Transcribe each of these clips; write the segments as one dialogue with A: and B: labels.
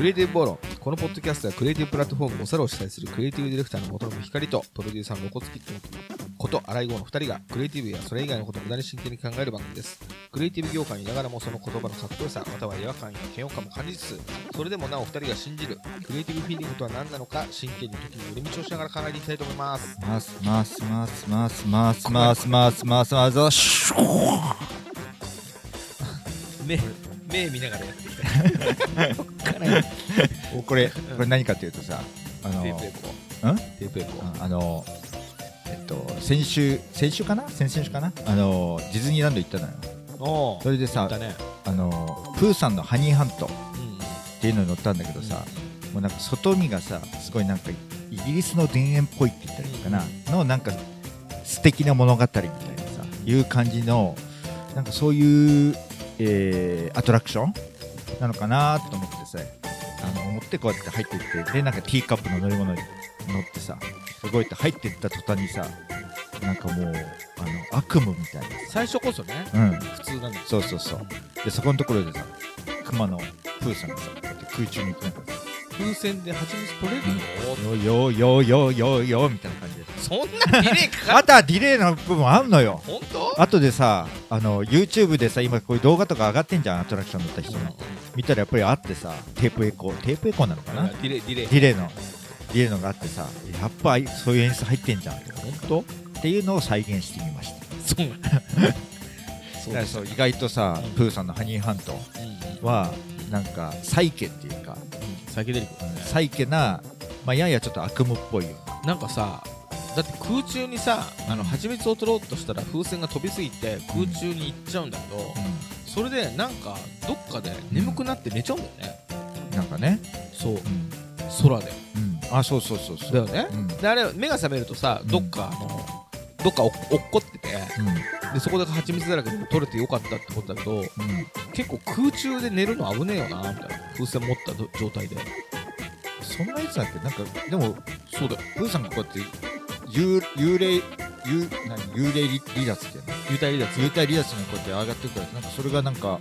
A: クリエイティブボロン。このポッドキャストはクリエイティブプラットフォームおさらを主催するクリエイティブディレクターの元信光とプロデューサーのロコツキットこと荒井豪の二人がクリエイティブやそれ以外のことを無駄に真剣に考える番組です。クリエイティブ業界にいながらもその言葉のかっこよさ、または違和感や嫌悪感も感じつつ、それでもなお二人が信じるクリエイティブフィーリングとは何なのか真剣に時に寄り道をしながら考えていきたいと思います。
B: ますますますますますますますますますシュー
A: 目、目見ながらやっていきたい。こ
B: れこれ何かというとさあの
A: テープエコ
B: ん？
A: テープエコ
B: あのえっと先週先週かな？先々週かな？あのディズニーランド行ったのよ。それでさ
A: だね。
B: あのプーさんのハニーハントっ
A: うん。
B: ていうのに乗ったんだけどさもうなんか外見がさすごいなんかイギリスの田園っぽいって言ったらいいかな？のなんか素敵な物語みたいなさいう感じのなんかそういう、えーアトラクションなのかなと思ってさあの思ってこうやって入っていってでなんかティーカップの乗り物に乗ってさすごいって入っていった途端にさなんかもうあの悪夢みたい
A: 最初こそね、
B: な、うん、
A: 普通なんだよ。
B: そうそうそう。でそこのところでさ熊のプーさんがさこうやって空中になんか
A: 風船で蜂蜜取れるよ。
B: よよよよよよみたいな感じで
A: そんなディレイかか
B: ま
A: る
B: たディレイの部分あんのよ。
A: 本当？
B: 後でさあの YouTube でさ今こういう動画とか上がってんじゃんアトラクション乗った人の見たらやっぱりあってさテープエコーテープエコーなのかな？
A: ディレイ、ディレイ。
B: ディレイのディレイのがあってさやっぱそういう演出入ってんじゃん。
A: 本当？
B: っていうのを再現してみました。
A: そうなんだ。そう
B: 意外とさ
A: うん。
B: プーさんのハニーハント
A: うん。
B: はなんかサイケっていうか
A: サイケデリックだね。
B: サイケな、まあ、ややちょっと悪夢っぽいよ。うな
A: なんかさ、だって空中にさ、あの蜂蜜を取ろうとしたら風船が飛びすぎて空中に行っちゃうんだけど、それでなんかどっかで眠くなって寝ちゃうんだよね。
B: うん、なんかね、
A: そう、
B: うん。
A: 空で。
B: うん、あそうそうそうそう。
A: だよね。
B: うん。
A: で、あれ、目が覚めるとさ、
B: うん。
A: どっかあの、どっかお落っこってて、
B: うん。
A: でそこで蜂蜜だらけで取れてよかったってことだけど
B: うん。
A: 結構空中で寝るの危ねえよなみたいな。風船持ったど状態で。
B: そんなやつだっけ？なんかでも
A: そうだよ。
B: プーさんがこうやって幽幽霊幽何？幽霊離脱っていうの？
A: 幽体離脱？
B: 幽体離脱にこうやって上がってくからなんかそれがなんか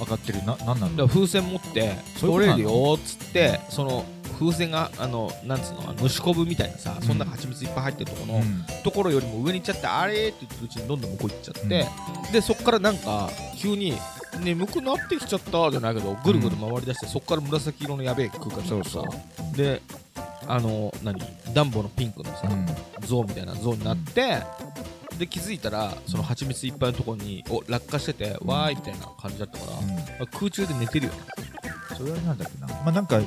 B: 上がってる。ななんなんだ
A: 風船持って取れるよーっつってその風船があのなんつうの虫こぶみたいなさ、そんな蜂蜜いっぱい入ってるところの、
B: うん。
A: ところよりも上に行っちゃってあれーって言ってるうちにどんどん向こう行っちゃって、でそこからなんか急に眠くなってきちゃったじゃないけどぐるぐる回り出して、そこから紫色のやべえ空間になってさであの何ダンボのピンクのさ、
B: うん。
A: 像みたいな像になって、で気づいたらその蜂蜜いっぱいのところにお落下してて、わーいみたいな感じだったから、空中で寝てるよね、
B: それはなんだっけな。まあなんか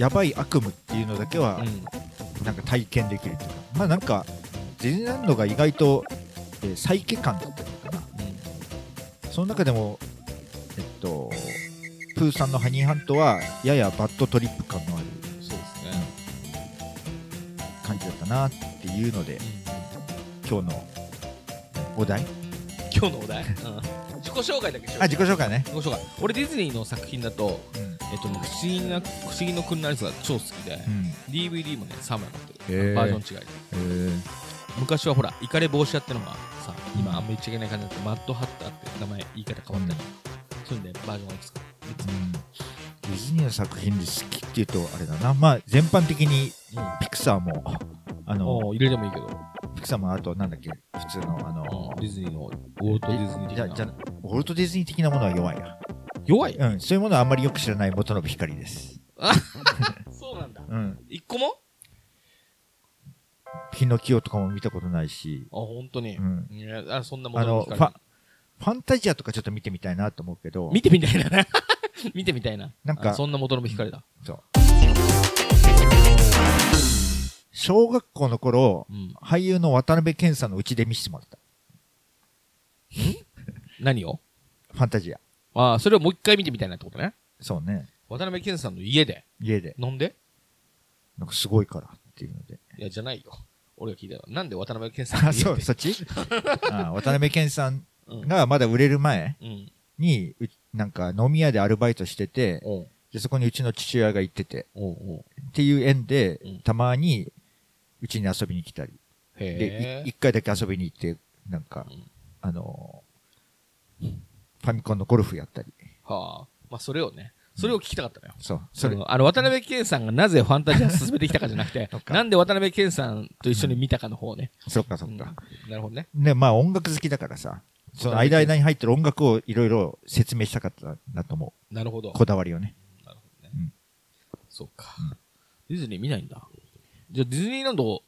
B: やばい悪夢っていうのだけは
A: うん、
B: なんか体験できるっていうか。まあなんかディズニーランドが意外と、えー、サイケ感だったのかな。その中でもえっとプーさんのハニーハントはややバッドトリップ感のある
A: そうですね、
B: 感じだったなっていうので今日のお題？
A: 今日のお題、自己紹介だけしよう。
B: あ自己紹介ね、
A: 自己紹介。俺ディズニーの作品だと、
B: うん。
A: えっとね、不思議な不思議の国のアリスが超好きで、DVD もね3枚持ってる、バージョン違い。昔はほらイカレ帽子屋ってのがさ今あんまり言っちゃいけない感じになってマッドハッターって名前言い方変わったり、そういうんでバージョンがいくつか。
B: うん。ディズニーの作品で好きっていうとあれだな。まあ全般的にピクサーもあの
A: 入れてもいいけど、
B: ピクサーもあとなんだっけ？普通のあの
A: ディズニーのウォルト・ディズニー的な。
B: じゃじゃウォルト・ディズニー的なものは弱いや。
A: 弱い？
B: うんそういうものはあんまりよく知らない元信光です。
A: そうなんだ。
B: うん。
A: 一個も？
B: ピノキオとかも見たことないし。
A: あ本当に、
B: うん。
A: いやあそんなも
B: あの
A: の
B: ファファンタジアとかちょっと見てみたいなと思うけど。
A: 見てみたいな。見てみたいな。
B: なんか
A: あそんな元の光だ、
B: そう小学校の頃
A: うん、
B: 俳優の渡辺謙さんのうちで見せてもらった。
A: 何を？
B: ファンタジア。
A: あそれをもう一回見てみたいなってことね。
B: そうね。
A: 渡辺謙さんの家で。
B: 家で。
A: 飲んで？
B: なんかすごいからっていうので。
A: いやじゃないよ。俺が聞いたよなんで渡辺謙さん
B: そうそっち？あ渡辺謙さん
A: うん。
B: がまだ売れる前
A: うん。
B: にうなんか飲み屋でアルバイトしててでそこにうちの父親が行ってて
A: おうおう
B: っていう縁で
A: うん。
B: たまにうちに遊びに来たりで一回だけ遊びに行ってなんか
A: うん
B: あのーファミコンのゴルフやったり
A: はあまあそれをねそれを聞きたかったのよ。
B: そう。そ
A: そ
B: れ、
A: のあの渡辺謙さんがなぜファンタジア進めてきたかじゃなくて なんで渡辺謙さんと一緒に見たかの方ね。
B: そっかそ
A: うん
B: っか。
A: なるほどね。
B: ね、まあ音楽好きだからさ、その間間に入ってる音楽をいろいろ説明したかったなと思
A: なるほど
B: う。。こだわりをね。
A: なるほどね。
B: うん
A: そうか、ディズニー見ないんだ。じゃあディズニーランド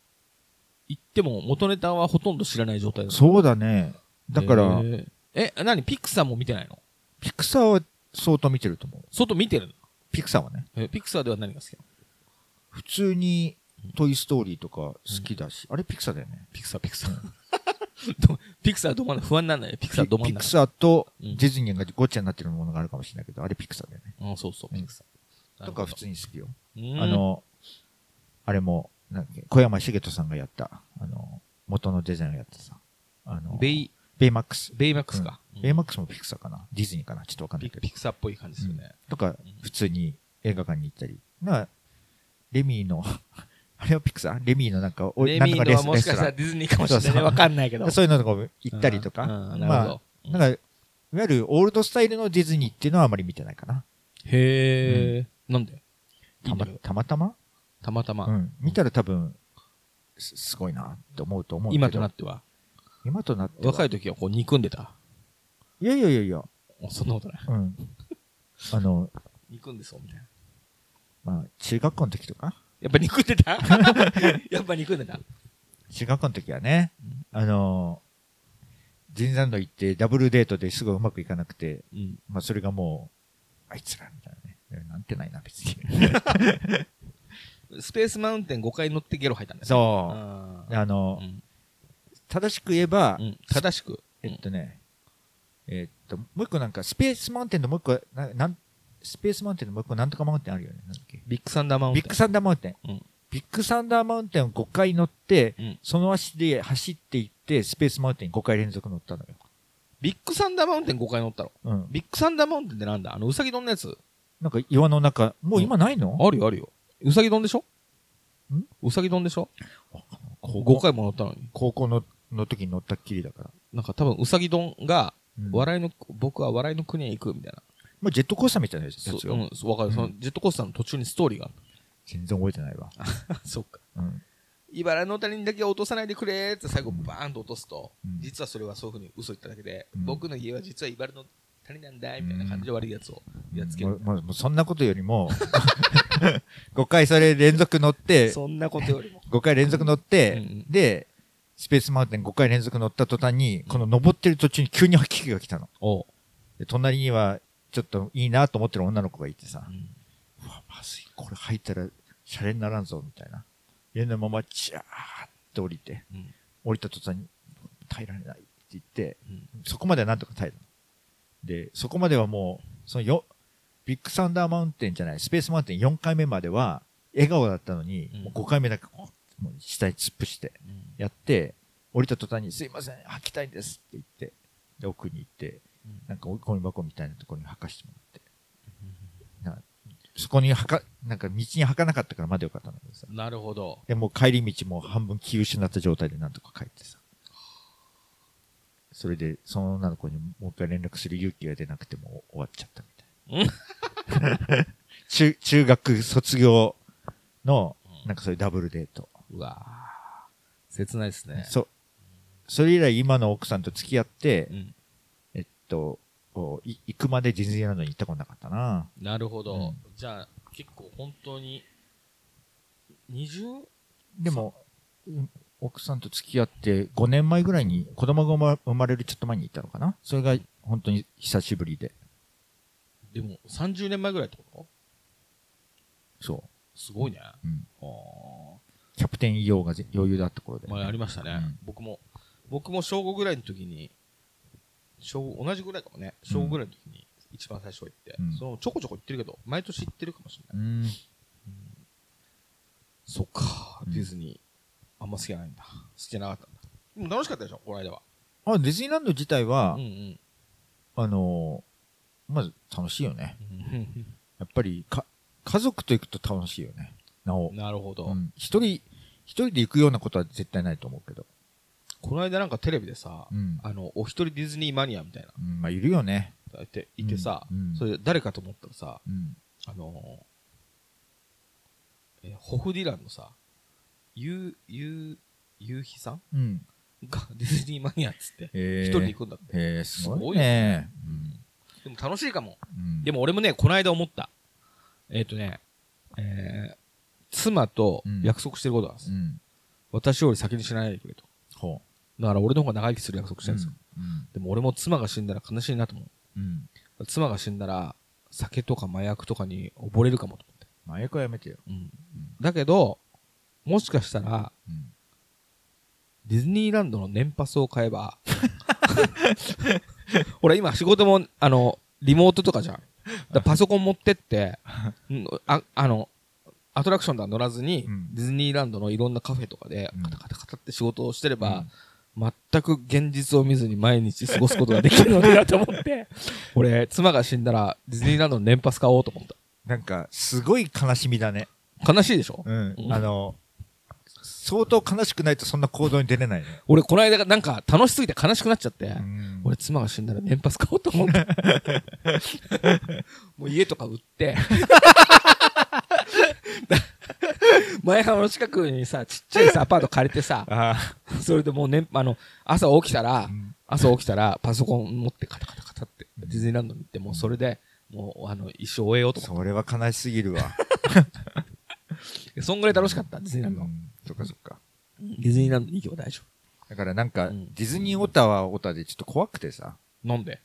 A: 行っても元ネタはほとんど知らない状態だ
B: そうだね。だから、
A: えーえ、何？ピクサーも見てないの？
B: ピクサーは相当見てると思う。
A: 外見てるの？
B: ピクサーはね。
A: えピクサーでは何が好きなの？
B: 普通に、トイ・ストーリーとか好きだし、あれピクサーだよね。
A: ピクサー、ピクサー。どピクサーど真ん中、不安になんないピクサーど真ん中。
B: ピクサーと
A: うん
B: ディズニーがごっちゃになってるものがあるかもしれないけど、あれピクサーだよね。
A: うん、そうそう、
B: うん
A: ピクサー。
B: とか普通に好きよ。
A: に
B: あ、の、あれも、なんだっけ、小山茂人さんがやった、あの、元のデザインをやってさ、あの、
A: ベイ、
B: ベイマックス。
A: ベイマックスか。
B: ベイマックスもピクサーかな？ディズニーかな？ちょっとわかんないけど
A: ピピ。クサーっぽい感じするね。
B: とか、普通に映画館に行ったり。な、レミーの、あれはピクサー？レミーのなんか、お
A: レミー
B: なんとかレス
A: のはもしかしたらディズニーかもしれないわかんないけど。
B: そういうのとかも行ったりとか。
A: うん
B: ま
A: ほど。
B: あ、なんか、いわゆるオールドスタイルのディズニーっていうのはあまり見てないかな。
A: へー。なんで？いい
B: たま
A: んだよ
B: たまたま？
A: たまたま。
B: うん。見たら多分、すすごいなって思うと思うけど。
A: 今となっては。
B: 今となっては。
A: 若い時はこう憎んでた？
B: いやいやいやいや。
A: あそんなことない。
B: うん。あの、
A: 憎んでそうみたいな。
B: まあ、中学校の時とか？
A: やっぱ憎んでた？やっぱ憎んでた？
B: 中学校の時はね、あの、ーランド行ってダブルデートですぐうまくいかなくて、
A: うん。
B: まあそれがもう、あいつらみたいなね。なんてないな、別に。
A: スペースマウンテン5回乗ってゲロ吐いたんだよね。
B: そう。
A: あ
B: あの、
A: うん。
B: 正しく言えば、
A: うん。正しく。
B: えっとね、えっと、もう一個なんか、スペースマウンテンのもう一個、ななんスペースマウンテンのもう一個なんとかマウンテンあるよね。なんだっけ？
A: ビッグサンダーマウンテン。
B: ビッグサンダーマウンテン。
A: うん
B: ビッグサンダーマウンテンを5回乗って、
A: うん
B: その足で走っていって、スペースマウンテンに5回連続乗ったのよ。
A: ビッグサンダーマウンテン5回乗ったの。
B: うん。
A: ビッグサンダーマウンテンってなんだ？あの、うさぎ丼のやつ？
B: なんか岩の中、もう今ないの、
A: あるよ、あるよ。うさぎ丼でしょ？
B: ん？
A: うさぎ丼でしょ？
B: 高
A: ?5
B: 校
A: 回も乗ったのに。
B: 高校のの時に乗ったっきりだから。
A: なんか多分うさぎ丼が、
B: うん
A: 笑いの、僕は笑いの国へ行くみたいな。
B: まあ、ジェットコースターみたいなやつ
A: そう、
B: よ。
A: うん、そうわかる。
B: うん
A: そのジェットコースターの途中にストーリーが
B: 全然覚えてないわ。
A: ある。そうか。
B: うん。
A: 茨の谷にだけは落とさないでくれーって最後バーンと落とすと、
B: うん
A: 実はそれはそういうふうに嘘言っただけで、
B: うん
A: 僕の家は実は茨の谷なんだみたいな感じで悪いやつをやっつける。
B: もうもうもうそんなことよりも、5回それ連続乗って、
A: そんなことよりも。
B: 5回連続乗って、
A: うんうん
B: で、スペースマウンテン5回連続乗った途端に、この登ってる途中に急に吐き気が来たの。で隣には、ちょっといいなと思ってる女の子がいてさ
A: う、ん
B: うわ、まずい、これ入ったら、シャレにならんぞ、みたいな。家のまま、チャーって降りて、
A: うん
B: 降りた途端に、耐えられないって言って、
A: うん
B: そこまではなんとか耐えたの。で、そこまではもう、そのよ、ビッグサンダーマウンテンじゃない、スペースマウンテン4回目までは、笑顔だったのに、
A: うん
B: もう5回目だけこう、もう下に突っ伏して、
A: うん
B: やって、降りた途端に、すいません、吐きたいんですって言って、で、奥に行って、なんか追い込み箱みたいなところに吐かしてもらって、なそこに吐か、なんか道に吐かなかったからまだよかったんだけどさ。
A: なるほど。
B: で、もう帰り道も半分気失った状態でなんとか帰ってさ。それで、その女の子にもう一回連絡する勇気が出なくてもう終わっちゃったみたいな。中、中学卒業の、なんかそういうダブルデート。
A: うわぁ。切ないですね。
B: そ、それ以来今の奥さんと付き合って、
A: うん。
B: えっと、行くまでディズニーランドに行ったことなかったな。
A: なるほど。
B: うん
A: じゃあ、結構本当に、20?
B: でも、うん奥さんと付き合って5年前ぐらいに子供が生まれるちょっと前に行ったのかな？それが本当に久しぶりで。
A: でも、30年前ぐらいってこと？
B: そ
A: すごいね。
B: う。うん。
A: あ
B: キャプテンイオがぜ余裕だった頃で、
A: ーまあ、ありましたね、
B: うん
A: 僕も、僕も小5ぐらいの時に、小5同じぐらいかもね。小5ぐらいの時に一番最初行って、
B: うん
A: そのちょこちょこ行ってるけど、毎年行ってるかもしれない。
B: うん。
A: そっか、
B: うん
A: ディズニー、あんま好きじゃないんだ。好きじゃなかったんだ。でも楽しかったでしょ、この間は。
B: あ、ディズニーランド自体は、
A: うんうん。
B: あのーまず楽しいよね。
A: うん
B: やっぱり、か、家族と行くと楽しいよね。なお。
A: なるほど、
B: うん。一人、一人で行くようなことは絶対ないと思うけど。
A: この間なんかテレビでさ、
B: うん。
A: あの、お一人ディズニーマニアみたいな、
B: うん、まあ、いるよね。
A: いていてさ、
B: うんうん
A: それ誰かと思ったらさ、
B: うん。
A: あのー、えーホフディランのさ、ゆう、ゆう、夕日さん？
B: うん。
A: がディズニーマニアっつって、
B: え
A: 一人で行くんだって。
B: えー、すごいね。
A: でも楽しいかも。
B: うん。
A: でも俺もね、この間思った。えっ、とね、えー、妻と約束してることなんです。
B: うん。
A: 私より先に死なないでくれと。
B: ほ
A: だから俺の方が長生きする約束し
B: う。
A: てるんですよ。
B: うん。
A: でも俺も妻が死んだら悲しいなと思
B: うん。
A: う。妻が死んだら、酒とか麻薬とかに溺れるかもと思って。
B: 麻薬はやめてよ。
A: うん。だけど、もしかしたら、
B: うん。
A: ディズニーランドの年パスを買えば、俺今仕事も、あの、リモートとかじゃん。パソコン持ってって、うんあ、あの、アトラクションとか乗らずに、
B: うん
A: ディズニーランドのいろんなカフェとかで
B: うん、
A: カタカタカタって仕事をしてれば、全く現実を見ずに毎日過ごすことができるのでだと思って、俺、妻が死んだらディズニーランドの年パス買おうと思っ
B: なんか、すごい悲しみだね。
A: た。悲しいでしょ、
B: うん
A: う。ん
B: あの、相当悲しくないとそんな行動に出れないね。
A: 俺、この間なんか楽しすぎて悲しくなっちゃって、
B: うん
A: 俺、妻が死んだら年パス買おうと思って。もう家とか売って。前浜の近くにさ、ちっちゃいさ、アパート借りてさ、
B: あ
A: それでもうね、あの、朝起きたら朝起きたらパソコン持ってカタカタカタって、ディズニーランドに行って、もうそれで、もう、あの、一生終えようと
B: それは悲しすぎるわ。
A: て。そんぐらい楽しかった、ディズニーランド。
B: うんそっかそっか。
A: ディズニーランドに行けば大丈
B: だからなんか、
A: うん
B: ディズニーオタはオタでちょっと怖くてさ、
A: 夫。なんで？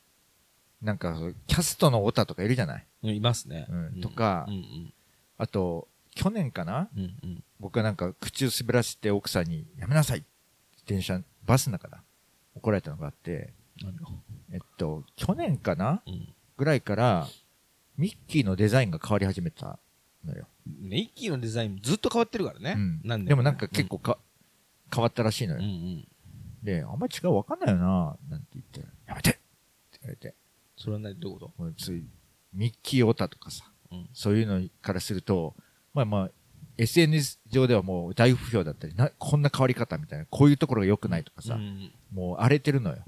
B: なんかキャストのオタとかいるじゃない？
A: うんいますね。
B: うんとか
A: うんうん。
B: あと、去年かな？
A: うんうん。
B: 僕はなんか口を滑らせて奥さんに、やめなさい電車、バスの中だ。怒られたのがあって、
A: 何を
B: えっと、去年かな？
A: うん。
B: ぐらいから、ミッキーのデザインが変わり始めたのよ。
A: ネイキーのデザインずっと変わってるからね。
B: うん。
A: なん
B: でもなんか結構か、変わったらしいのよ。で、あんまり違うわかんないよななんて言って、やめて！って言われて、
A: それは何？どういうこ
B: もうつい、ミッキーオタとかさ。そういうのからすると、まあまあ、SNS 上ではもう大不評だったり、な、こんな変わり方みたいな、こういうところが良くないとかさ、
A: うん
B: もう荒れてるのよ。っ。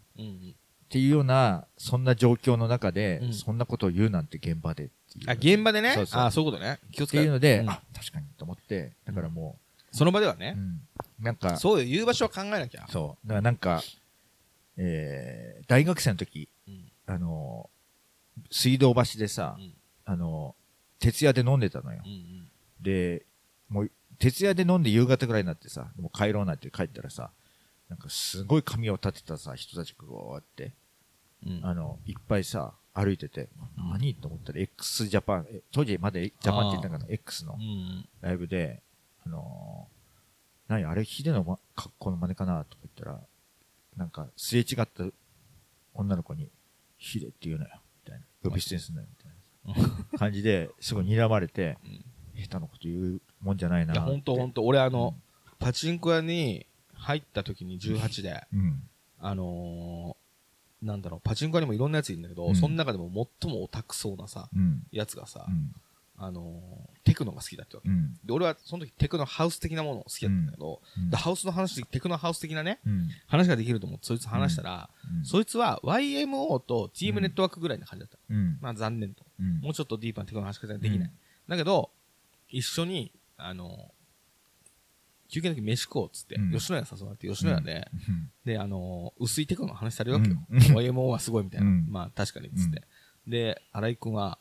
B: ていうような、そんな状況の中で、
A: うん。
B: そんなことを言うなんて現場で。っていう。
A: あ、現場でね？
B: そうそう
A: あ、そういうことね。気をつけ
B: っていうので、
A: うん
B: あ、確かにと思って、だからも
A: その場では
B: う、
A: ね
B: う。ん、なんか、
A: そうよ、言う場所は考えなきゃ。
B: そう。だからなんか、えー、大学生の時、
A: うん。
B: あのー、水道橋でさ、
A: うん
B: あのー、徹夜で飲んでたのよ
A: う。ん
B: で、もう、徹夜で飲んで夕方ぐらいになってさ、もう帰ろうなんて帰ったらさ、なんかすごい髪を立てたさ、人たちがこうやって、
A: うん。うん
B: あの、いっぱいさ、歩いてて、何と思ったら x ジャパン、え当時まだジャパンって言ったかな、X の
A: うん。
B: ライブで、あのー、何あれヒデの、ま、格好の真似かなとか言ったら、なんか、すれ違った女の子に、ヒデって言うなよ、みたいな。呼び捨てにすんなよ、みたいな 感じで、すごい睨まれて、
A: うん
B: 下手なこと言うもんじゃないな。
A: いや、ほんとほんと。俺あの、パチンコ屋に入った時に18で、
B: うん。
A: あのー、なんだろう、パチンコ屋にもいろんなやついるんだけど、
B: うん
A: その中でも最もオタクそうなさ、
B: うん。
A: やつがさ
B: う、ん。
A: あのー、テクノが好きだってわけ。
B: うん。
A: で、俺はその時テクノハウス的なものを好きだったんだけど、
B: うん
A: でハウスの話、テクノハウス的なね、
B: うん。
A: 話ができると思って、そいつと話したら、
B: うん
A: そいつは YMO とチームネットワークぐらいな感じだった。
B: うん。
A: まあ残念と。
B: うん。
A: もうちょっとディープなテクノの話ができない。
B: うん
A: だけど、一緒に、あの、休憩の時飯食おうっつって、
B: うん
A: 吉野家誘われて吉野家で、
B: うん
A: で、あの、薄いテクノの話されるわけよ。
B: うん
A: YMO はすごいみたいな。
B: うん
A: まあ確かにっつって。で、荒井くんは、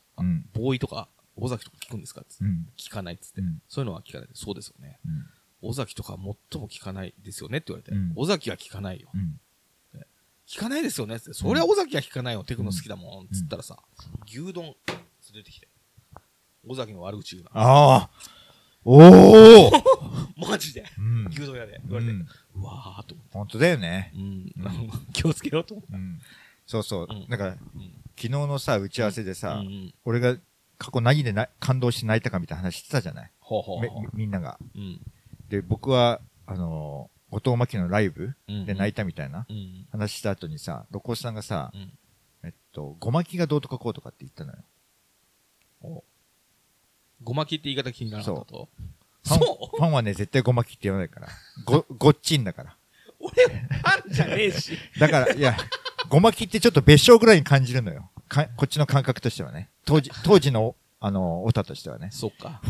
A: ボーイとか、尾崎とか聞くんですかっつって。
B: うん。
A: 聞かないっつって、
B: うん
A: そういうのは聞かない。そうですよね。
B: うん。
A: 尾崎とか最も聞かないですよねって言われて、
B: うん
A: 尾崎は聞かないよ。
B: うん。
A: 聞かないですよねっつって、そりゃ尾崎は聞かないよ。テクノ好きだもん。つったらさ、牛丼連れてきて。尾崎の悪口言うな。
B: ああおお
A: マジで
B: うん。
A: 牛丼屋で言われて、
B: うん
A: うわーっと思って。
B: 本当だよね。
A: うん
B: うん
A: 気をつけようと思って。
B: うん。そうそう
A: うん。
B: だから、
A: うん
B: 昨日のさ、打ち合わせでさ俺が過去何でな感動して泣いたかみたいな話してたじゃない？
A: ほうほう
B: め
A: ほう。
B: みみんなが。
A: うん
B: で、僕は、あのー、後藤真希のライブ
A: うん
B: で泣いたみたいな
A: うん
B: 話した後にさ、ロコスさんがさ
A: う、ん
B: えっと、ごまきがどうとかこうとかって言ったのよ。
A: おごまきって言い方気にならなかったと？そう
B: ファンはね、絶対ごまきって言わないから。ご、ごっちんだから。
A: 俺、ファンじゃねえし。
B: だから、いや、ごまきってちょっと別称ぐらいに感じるのよ。かこっちの感覚としてはね。当時、当時のあの、オタとしてはね。
A: そっか。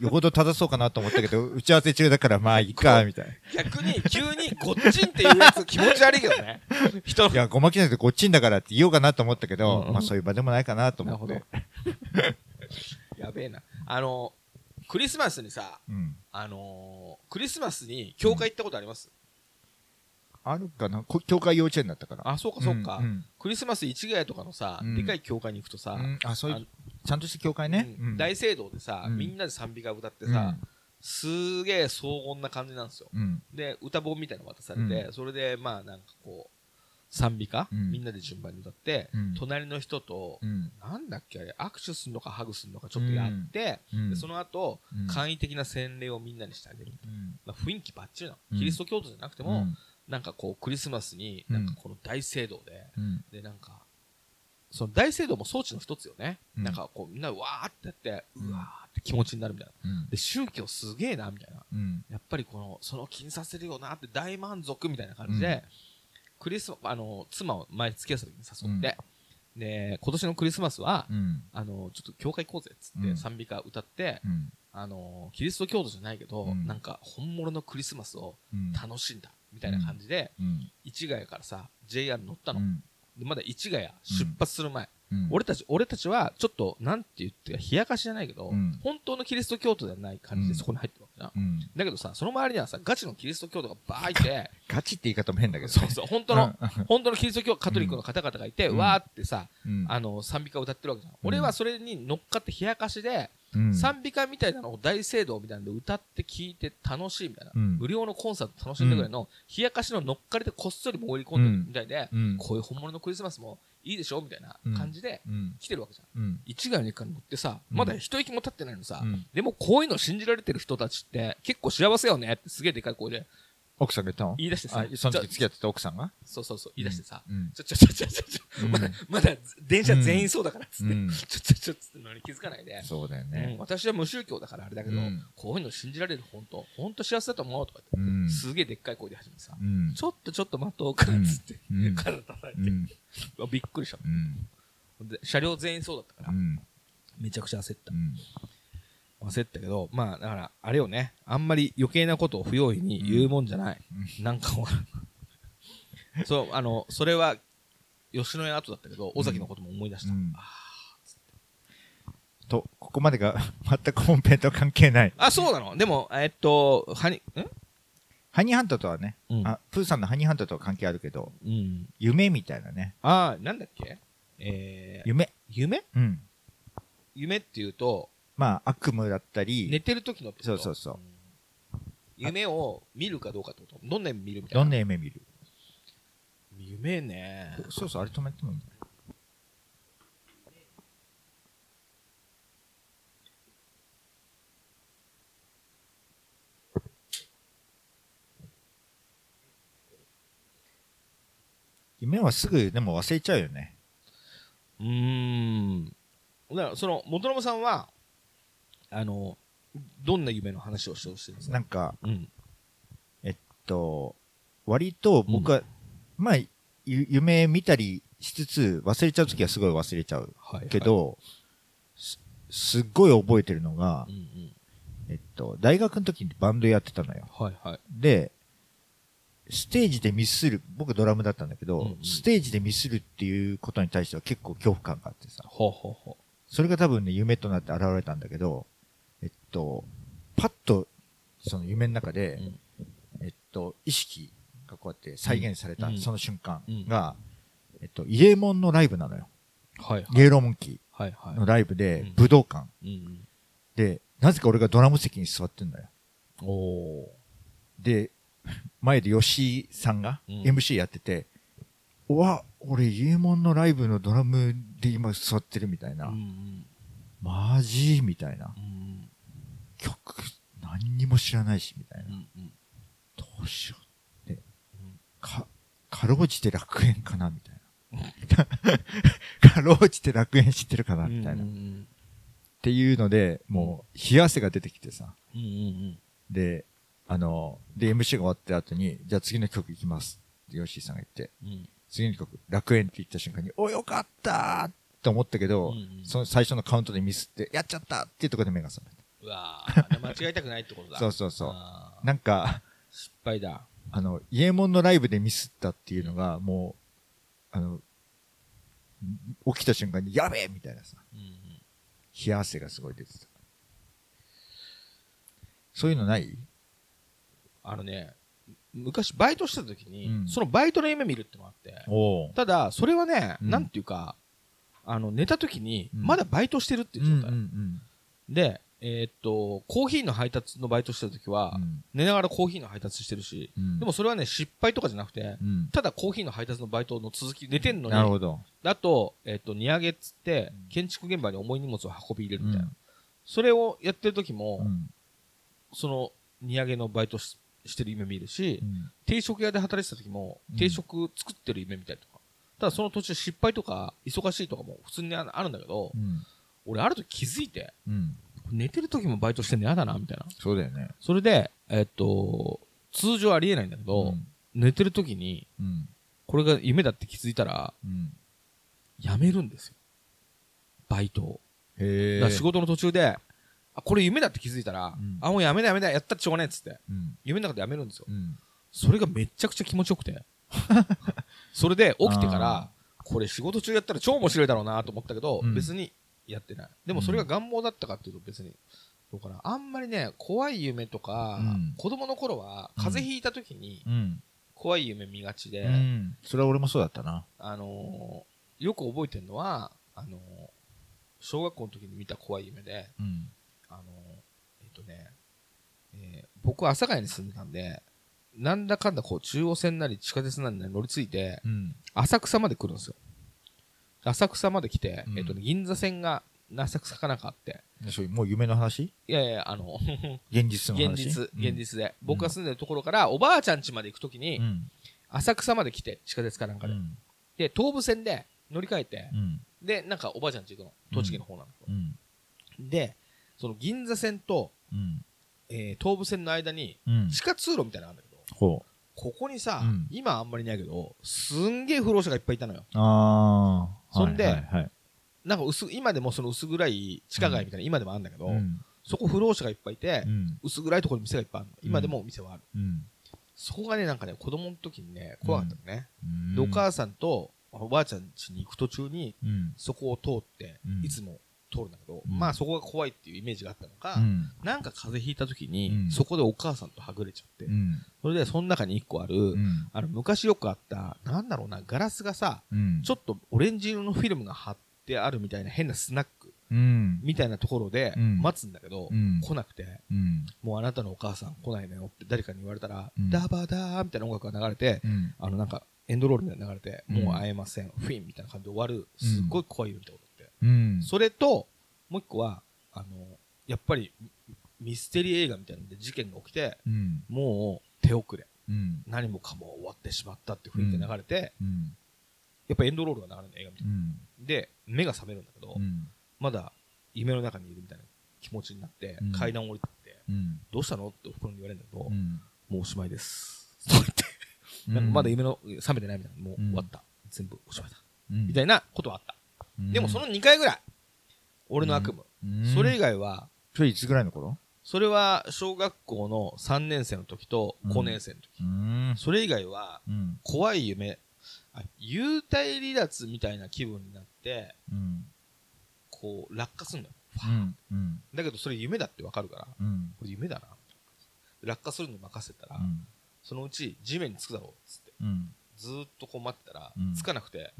B: よほど正そうかなと思ったけど、打ち合わせ中だからまあいいか、みたいな。
A: 逆に、急にごっちんっていうやつ気持ち悪いけどね。人 の
B: いや、ごまきなくてこっちんだからって言おうかなと思ったけど、
A: うんうん
B: まあそういう場でもないかなと思っ
A: ど
B: て。。
A: やべえな。あの、クリスマスにさ、
B: うん。
A: あのークリスマスに教会行ったことあります、
B: あるかなこ教会幼稚園だったから。
A: あ、そうかそうか。
B: うん
A: クリスマス市ヶ谷とかのさ、
B: うん
A: でかい教会に行くとさ、
B: うんあ、そうい
A: あ
B: う、ちゃんとした教会ね。
A: うん。大聖堂でさ、
B: うん。
A: みんなで賛美歌歌ってさ、すげえ荘厳な感じなんですよ。
B: うん。
A: で、歌本みたいなの渡されて、
B: う
A: それで、まあなんかこう、賛美歌、
B: うん。
A: みんなで順番に歌って、
B: うん。
A: 隣の人と、
B: うん。
A: なんだっけあれ、握手するのかハグするのかちょっとやって、
B: うん。
A: でその後、
B: うん。
A: 簡易的な洗礼をみんなにしてあげる。
B: うん。
A: まあ、雰囲気ばっちりなの、
B: うん。
A: キリスト教徒じゃなくても、
B: うん。
A: なんかこう、クリスマスに、
B: うん
A: なんかこの大聖堂で、
B: うん。
A: で、なんか、その大聖堂も装置の一つよね。
B: うん。
A: なんかこう、みんなわーってやって、
B: う
A: わーって気持ちになるみたいな。
B: うん。
A: で、宗教すげえな、みたいな。
B: うん。
A: やっぱりこの、その気にさせるよなって大満足みたいな感じで、クリスマ、あの、妻を前付き合った時に誘って、で、今年のクリスマスは、
B: うん。
A: あの、ちょっと教会行こうぜっつって、
B: うん。
A: 賛美歌歌って、
B: うん。
A: あの、キリスト教徒じゃないけど、
B: うん。
A: なんか本物のクリスマスを
B: うん。
A: 楽しんだ、みたいな感じで、
B: うん。
A: 市ヶ谷からさ、JR 乗ったの。まだ市ヶ谷出発する前、
B: うん。
A: 俺たち、俺たちは、ちょっと、なんて言ってか、冷やかしじゃないけど、
B: うん。
A: 本当のキリスト教徒ではない感じ
B: うん。
A: でそこに入ってるわけ。
B: うん。
A: だけどさ、その周りにはさ、ガチのキリスト教徒がバーいて、
B: ガチって言い方も変だけどね。
A: そうそう、本当の、
B: うん。
A: 本当のキリスト教カトリックの方々がいて、
B: うん。
A: わーってさ、
B: うん。
A: あの、賛美歌を歌ってるわけじゃん。俺はそれに乗っかって冷やかしで、
B: うん。
A: 賛美歌みたいなのを大聖堂みたいなので歌って聴いて楽しいみたいな、
B: うん。
A: 無料のコンサート楽しんでぐらいの、冷やかしの乗っかりでこっそり潜り込んでるみたいで、
B: うん
A: こういう本物のクリスマスもいいでしょみたいな感じで
B: うん。
A: 来てるわけじゃん。
B: うん。
A: 一概にから乗ってさ、
B: うん。
A: まだ一息も経ってないのさ、
B: うん。
A: でもこういうの信じられてる人たちって結構幸せよねってすげえでかい声で
B: 奥さんが言ったの？
A: 言い出してさ
B: あ、その時付き合ってた奥さんが？
A: そうそうそう言い出してさ、
B: うん
A: ちょちょちょちょちょちょ、
B: うん
A: まだ、まだ電車全員そうだからっつって、
B: うん
A: ちょちょちょっつってのに気づかないで、
B: そうだよ
A: うん
B: ね。
A: 私は無宗教だからあれだけど、
B: うん
A: こういうの信じられる本当本当幸せだと思うとかって、
B: ん。
A: すげえでっかい声で始めてさ、
B: うん。
A: ちょっとちょっと待とうかっつって、
B: うん
A: 体叩いて、
B: うん。
A: うわびっくりした
B: うん。
A: で車両全員そうだったから、
B: うん。
A: めちゃくちゃ焦った
B: う、ん。
A: 焦ったけどまあだからあれよね。あんまり余計なことを不用意に言うもんじゃない、なんかほら そうあのそれは吉野家後だったけど尾崎のことも思い出した、
B: うん。
A: あ
B: と、ここまでが全く本編と関係ない。
A: あそうなの？でもえっとはにん？
B: ハニーハントとはね、
A: うん。
B: あ、プーさんのハニーハントとは関係あるけど、
A: うん。
B: 夢みたいなね。
A: あーなんだっけ？えー、
B: 夢。
A: 夢？
B: うん。
A: 夢っていうと
B: まあ、悪夢だったり、
A: 寝てる時のってこと？
B: そうそうそう。ん。
A: 夢を見るかどうかってこと？どんな夢見るみた？いな
B: どんな夢見る？
A: 夢ね。
B: そうそう、あれ止めてもいいん夢はすぐでも忘れちゃうよね。
A: うーん。だからその元信さんはあのどんな夢の話をしてほしいんですか。
B: なんか、
A: うん。
B: えっと、割と僕は、まあ、ゆ夢見たりしつつ忘れちゃうときはすごい忘れちゃう
A: はい
B: けど、すすっごい覚えてるのが
A: うん、うん。
B: えっと、大学の時にバンドやってたのよ。
A: はいはい。
B: で、ステージでミスる、僕ドラムだったんだけど、
A: うんうん。
B: ステージでミスるっていうことに対しては結構恐怖感があってさ、
A: ほうほうほ
B: それが多分ね、夢となって現れたんだけど、と、パッと、その夢の中で、
A: うん。
B: えっと、意識がこうやって再現された、
A: うん。
B: その瞬間
A: うん。
B: が、えっと、イエモンのライブなのよ。
A: うはいはい。
B: ローモンキーのライブで
A: うん、
B: 武道館。で、なぜか俺がドラム席に座ってんだよ。
A: おお
B: で、前で吉井さんが
A: うん。
B: MC やってて、うわ、俺イエモンのライブのドラムで今座ってるみたいな。
A: うんうん。
B: マジみたいな。
A: うん
B: 曲、何にも知らないし、みたいな。
A: うんうん
B: どうしようって
A: うん。
B: か、かろうじて楽園かなみたいな。かろうじて楽園知ってるかなみたいな。っ
A: うんうん
B: ていうので、もう、冷や汗が出てきてさ。
A: うんうん
B: で、あの、で、MC が終わった後に、じゃあ次の曲いきます。ってヨッシーさんが言って、
A: うん
B: 次の曲、楽園って言った瞬間に、お、よかったーって思ったけど、
A: うんうん
B: その最初のカウントでミスって、やっちゃったっていうところで目が覚め
A: うわー 間違えたくないってこと
B: た。
A: だ。
B: そうそうそう。なんか、
A: 失敗だ。
B: あの、イエモンのライブでミスったっていうのが、もう、あの、起きた瞬間に、やべえみたいなさ、
A: うんうん
B: 冷や汗がすごい出てた。そういうのない？
A: あのね、昔バイトしてた時に、
B: うん
A: そのバイトの夢見るってのがあって。ただ、それはね、
B: うん
A: なんていうか、あの、寝た時に、
B: うん
A: まだバイトしてるっていう状態。
B: ん
A: で、えーっと、コーヒーの配達のバイトしてる時は、
B: うん
A: 寝ながらコーヒーの配達してるし、
B: うん
A: でもそれはね、失敗とかじゃなくて、
B: うん。
A: ただコーヒーの配達のバイトの続き、寝てんのに、
B: なるほど。
A: あと、えーっと、荷上げっつって
B: うん、
A: 建築現場に重い荷物を運び入れるみたいな。
B: うん
A: それをやってる時も、
B: うん
A: その、荷上げのバイトししてる夢見るし、
B: うん
A: 定食屋で働いてた時も
B: うん、
A: 定食作ってる夢見たりとか。ただその途中失敗とか、忙しいとかも普通にあるんだけど、
B: うん。
A: 俺ある時気づいて、
B: うん。
A: 寝てる時もバイトしてんの嫌だな、みたいな。
B: そうだよね。
A: それで、えっと、通常ありえないんだけど、
B: うん
A: 寝てる時に、
B: うん。
A: これが夢だって気づいたら、
B: うん。
A: やめるんですよ。バイトを。
B: へえ。
A: だから仕事の途中で、あ、これ夢だって気づいたら、
B: ん
A: あ、もうやめだやめだ、やったってしょうがないっつって、
B: うん。
A: 夢の中でやめるんですよ。
B: うん。
A: それがめちゃくちゃ気持ちよくて。それで起きてか
B: あ
A: ら、これ仕事中やったら超面白いだろうなと思ったけど、
B: うん
A: 別にやってない。でもそれが願望だったかっていうと別に、どうかな。あんまりね、怖い夢とか、
B: うん
A: 子供の頃は風邪ひいた時に
B: うん。
A: 怖い夢見がちで、
B: うん。それは俺もそうだったな。
A: あのーよく覚えてるのは、あのー小学校の時に見た怖い夢で、
B: うん。
A: あのーえっとね、えー僕は阿佐ヶ谷に住んでたんで、なんだかんだこう中央線なり地下鉄なりに乗り継いで、
B: うん。
A: 浅草まで来るんですよ。浅草まで来て、
B: うん
A: えっとね、銀座線が浅草かなんかあって、
B: でそうもう夢の話？
A: いやいや、あの、
B: 現実の話？
A: 現実、現実で、僕が住んでるところからおばあちゃん家まで行くときに、
B: うん。
A: 浅草まで来て、地下鉄かなんかで。
B: うん。
A: で、東武線で乗り換えて
B: う、ん。
A: で、なんかおばあちゃん家行くの。栃木の方なの。
B: うん。
A: で、その銀座線と、
B: うん。
A: えー東武線の間に、
B: うん。
A: 地下通路みたいなのがあるんだけど、
B: ほ
A: ここにさ、
B: うん
A: 今あんまりいないけど、すんげえ不老者がいっぱいいたのよ。
B: う。ああ。
A: そんで
B: はいはいはい。
A: なんか薄、今でもその薄暗い地下街みたいな、今でもあるんだけど、
B: うん。
A: そこ不老者がいっぱいいて、
B: うん。
A: 薄暗いところに店がいっぱいあるの。今でもお店はある。
B: うん。
A: そこがね、なんかね、子供の時にね、怖かったのね。
B: うん
A: で、お母さんとおばあちゃん家に行く途中に、
B: うん。
A: そこを通って
B: うん、
A: いつも通るんだけど、
B: うん
A: まあそこが怖いっていうイメージがあったのか、
B: うん。
A: なんか風邪ひいた時に、
B: うん
A: そこでお母さんとはぐれちゃって、
B: うん。
A: それでその中に一個ある、
B: うん。
A: あの昔よくあった、なんだろうな、ガラスがさ、
B: うん。
A: ちょっとオレンジ色のフィルムが貼ってあるみたいな変なスナック
B: うん。
A: みたいなところで
B: うん
A: 待つんだけど、
B: うん
A: 来なくて、
B: うん。
A: もうあなたのお母さん来ないのよって誰かに言われたら、
B: うん
A: ダバダーみたいな音楽が流れて、
B: うん。
A: あのなんかエンドロールみたいなの流れて、
B: うん
A: もう会えません、フィンみたいな感じで終わる、すっごい怖い夢みたいな。
B: うん。
A: それと、もう一個は、あの、やっぱりミミステリー映画みたいなので事件が起きて、
B: うん。
A: もう手遅れ、
B: うん。
A: 何もかも終わってしまったって雰囲気が流れて、
B: うん。
A: やっぱエンドロールが流れるの映画みたいな。
B: うん。
A: で、目が覚めるんだけど、
B: うん。
A: まだ夢の中にいるみたいな気持ちになって、
B: うん
A: 階段を降りてって、
B: うん。
A: どうしたのっておふくろに言われるんだけど、
B: うん。
A: もうおしまいです。そう言って、なんかまだ夢の覚めてないみたいな、もう終わった。全部おしまいだ。
B: うん、
A: みたいなことはあった。
B: うん
A: でもその2回ぐらい、俺の悪夢。
B: うん、
A: それ以外は、
B: それいつぐらいの頃？
A: それは小学校の3年生の時と5年生の時。
B: うん。
A: それ以外は、
B: うん。
A: 怖い夢、あ幽体離脱みたいな気分になって、
B: うん。
A: こう、落下するのよ。
B: うん。うん。
A: だけどそれ夢だってわかるから、
B: うん。
A: これ夢だな。落下するのに任せたら、
B: うん。
A: そのうち地面につくだろうっつって、
B: うん。
A: ずーっとこう待ってたら、
B: うん
A: つかなくて、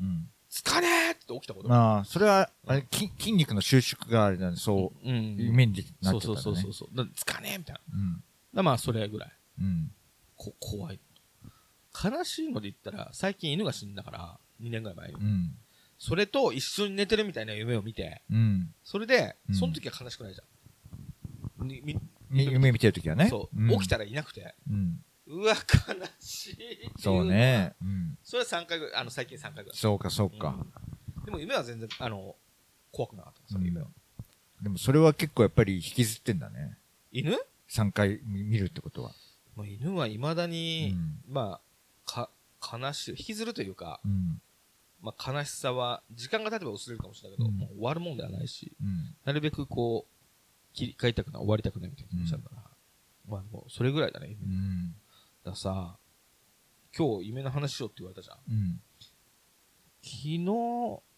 B: うん。
A: つかねーって起きたことが。
B: まあ、それは、あれ、筋筋肉の収縮があれなんで、そうう、
A: ん。
B: 夢にな
A: そう
B: っちゃったんだね。
A: そうそうそうそう。だからつかねーみたいな。
B: うん。
A: だまあ、それぐらい。
B: うん。
A: こ怖い。悲しいので言ったら、最近犬が死んだから、2年ぐらい前に。
B: うん。
A: それと一緒に寝てるみたいな夢を見て、
B: うん。
A: それで
B: う、ん
A: その時は悲しくないじゃん。にみ
B: み夢見てるときはね。
A: そう、
B: ん
A: 起きたらいなくて、
B: うん。
A: うわ、悲しい
B: そう。ね。うん。
A: それは3回ぐらい、あの、最近3回ぐらい。
B: そうか、そうか。
A: でも夢は全然、あの、怖くなかった、その夢は。
B: でもそれは結構やっぱり引きずってんだね。
A: 犬
B: ？3回見見るってことは。
A: まあ、犬は未だ
B: う
A: に、
B: ん。
A: まあ、か、悲しい、引きずるというか、
B: うん。
A: まあ、悲しさは、時間が経てば薄れるかもしれないけど、
B: うん
A: もう終わるもんではないし、
B: うん。
A: なるべくこう、切り替えたくない、終わりたくないみたいな気持ちあるから、まあもう、それぐらいだね。だか
B: うん。
A: らさ、今日夢の話しようって言われたじゃん。
B: うん。
A: 昨日、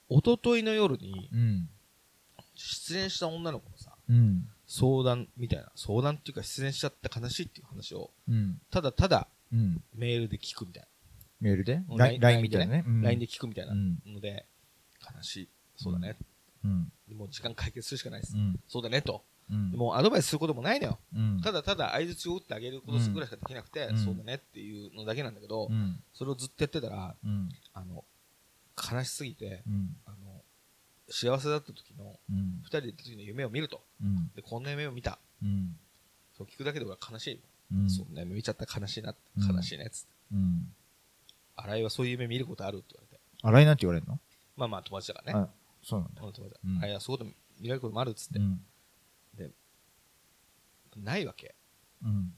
A: 一昨日の夜に、
B: うん。
A: 失恋した女の子のさ、
B: うん。
A: 相談みたいな、相談っていうか失恋しちゃって悲しいっていう話を、
B: うん。
A: ただただ
B: うん。
A: メールで聞くみたい
B: メールで？
A: な。
B: ?LINE みたいなね。
A: な。LINE で聞くみたいな
B: うん。
A: ので、悲しい。そうだね。
B: うん。
A: もう時間解決するしかないです。
B: うん。
A: そうだねと。
B: うん。
A: もうアドバイスすることもないのよ。
B: うん。
A: ただただ相槌を打ってあげることぐらいしかできなくて、
B: うん
A: そうだねっていうのだけなんだけど、
B: うん。
A: それをずっとやってたら、
B: うん。
A: あの、悲しすぎて、
B: うん。
A: あの、幸せだった時の、
B: うん
A: 二。人でいた時の夢を見ると。
B: うん。
A: で、こんな夢を見た。
B: うん。
A: そう聞くだけで俺は悲しい。
B: うん。
A: そんな夢見ちゃったら悲しいな。
B: うん
A: 悲しいね。つって。
B: うん。
A: 新井はそういう夢見ることあるって言われて。
B: 洗いなんて言われるの？
A: まあまあ友達だからね。
B: あ、そうなんだ。
A: うん友達だ
B: うん
A: 新井はそういうこと見られることもあるっつって
B: う。ん。
A: ないわけ。
B: うん。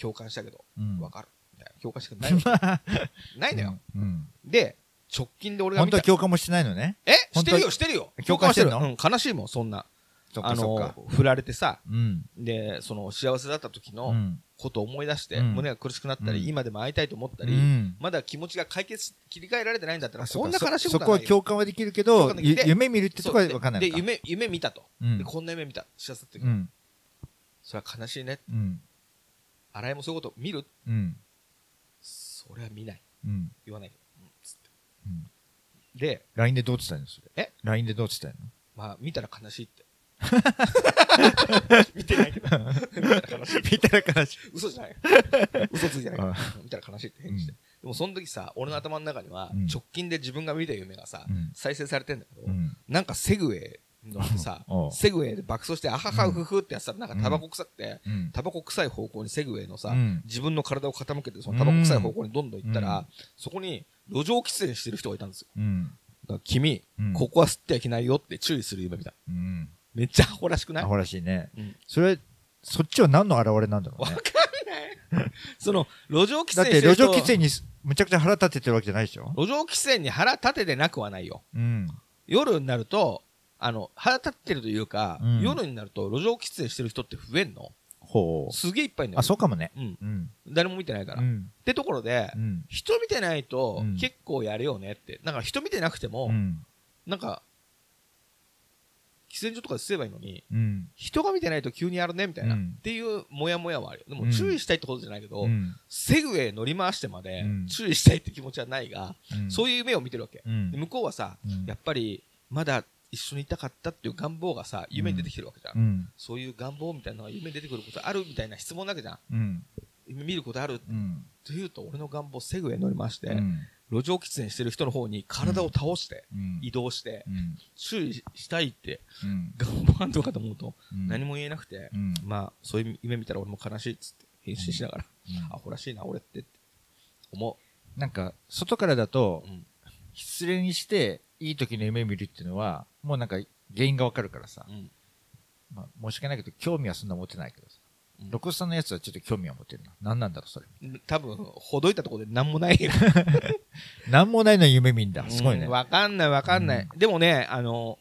A: 共感したけど。
B: うん。
A: わかる。みたいな。共感したけどないわけ。ないのよ。
B: うん。
A: で、直近で俺が
B: 本当
A: 見た
B: は共感もしてないのね。
A: え？してるよ、してるよ。
B: 共感してんの？
A: 悲しいもん、そんな。あ。の、振られてさ、
B: うん。
A: で、その幸せだった時の
B: うん。
A: ことを思い出して、
B: うん
A: 胸が苦しくなったり、
B: うん
A: 今でも会いたいと思った
B: う
A: り、
B: ん。
A: まだ気持ちが解決、切り替えられてないんだったら、
B: あ
A: そんな
B: そ
A: 悲しいこ
B: そこは。共感はできるけ
A: 共
B: ど、夢見るってとこは分かんない
A: で。夢、夢見たと。
B: うん
A: で、こんな夢見た。幸せだった時、
B: うん。
A: それは悲しいね。
B: うん。
A: 新井もそういうこと見る？
B: うん。
A: それは見ない。
B: うん。
A: 言わないけど。うんつって
B: うん。
A: で、
B: LINE でどう伝えるの？それ。
A: え
B: ?LINE でどう伝える
A: まあ、見たら悲しいって。見てないけど。見たら悲しい。嘘じゃない。嘘ついてない。
B: あ
A: 見たら悲しいって返事して。
B: うん
A: でもその時さ、俺の頭の中には
B: うん、
A: 直近で自分が見た夢がさ
B: うん、
A: 再生されてんだけど
B: う、ん。
A: なんかセグウェイ乗ってさセグウェイで爆走して、あははふふってやってたら、なんかタバコ臭くて、
B: うん。
A: タバコ臭い方向にセグウェイのさ
B: うん、
A: 自分の体を傾けて、そのタバコ臭い方向にどんどん行った
B: う
A: ら
B: ん、
A: そこに路上喫煙してる人がいたんですよ。
B: うん。
A: だから君、
B: うん
A: ここは吸ってはいけないよって注意する夢見た。
B: うん。
A: めっちゃアホらしくない？
B: アホらしいね。
A: うん
B: それ、そっちは何の表れなんだろうね？
A: わか。んない。その、路上喫
B: だっ
A: て
B: 路上喫煙にむちゃくちゃ腹立ててるわけじゃないでしょ？
A: 路上喫煙に腹立ててなくはないよ。
B: うん。
A: 夜になると、あの、腹立ってるというか、
B: うん
A: 夜になると路上喫煙してる人って増えんの？
B: ほ
A: すげえいっぱいいん
B: う。
A: だよ。
B: あ、そうかもね。
A: うん。
B: うん。
A: 誰も見てないから。っ
B: うん。
A: てところで、
B: うん。
A: 人見てないと
B: うん
A: 結構やるよねって。なんか人見てなくても、
B: うん。
A: なんか、喫煙所とかで吸えばいいのに、
B: うん。
A: 人が見てないと急にやるねみたいな。
B: うん
A: っていうモヤモヤはあるよ。でも
B: うん
A: 注意したいってことじゃないけど、
B: うん。
A: セグウェイ乗り回してまで
B: うん
A: 注意したいって気持ちはないが、
B: うん。
A: そういう夢を見てるわけ。
B: うん
A: で向こうはさ、
B: うん
A: やっぱりまだ一緒にいたかったっていう願望がさ、夢に出てきてるわけじゃん。
B: うん。そう
A: いう願望みたいなのが夢に出てくることあるみたいな質問なわけじゃん。
B: うん。
A: 夢見ることあるって
B: うん。
A: 言うと、俺の願望セグウェイ乗り回して、
B: うん。
A: 路上喫煙してる人の方に体を倒して、
B: うん。
A: 移動して、
B: うん。
A: 注意したいって
B: うん。
A: 願望あるのかと思うと、
B: うん
A: 何も言えなくて、
B: うん。
A: まあ、そういう夢見たら俺も悲しいっつって、返信しながら、アホらしいな、俺ってって思
B: なんか、外からだと
A: う。、うん。
B: 失恋して、いい時の夢見るっていうのは、もうなんか、原因がわかるからさ。
A: うん。
B: まあ、申し訳ないけど、興味はそんな持てないけどさ。
A: うん
B: 六さんのやつはちょっと興味は持てるな。何なんだろう、それ。
A: 多分、ほどいたところで何もないよ。
B: なんもないのに夢見んだ。すごいね
A: うん。わかんないわかんない。でもね、あの、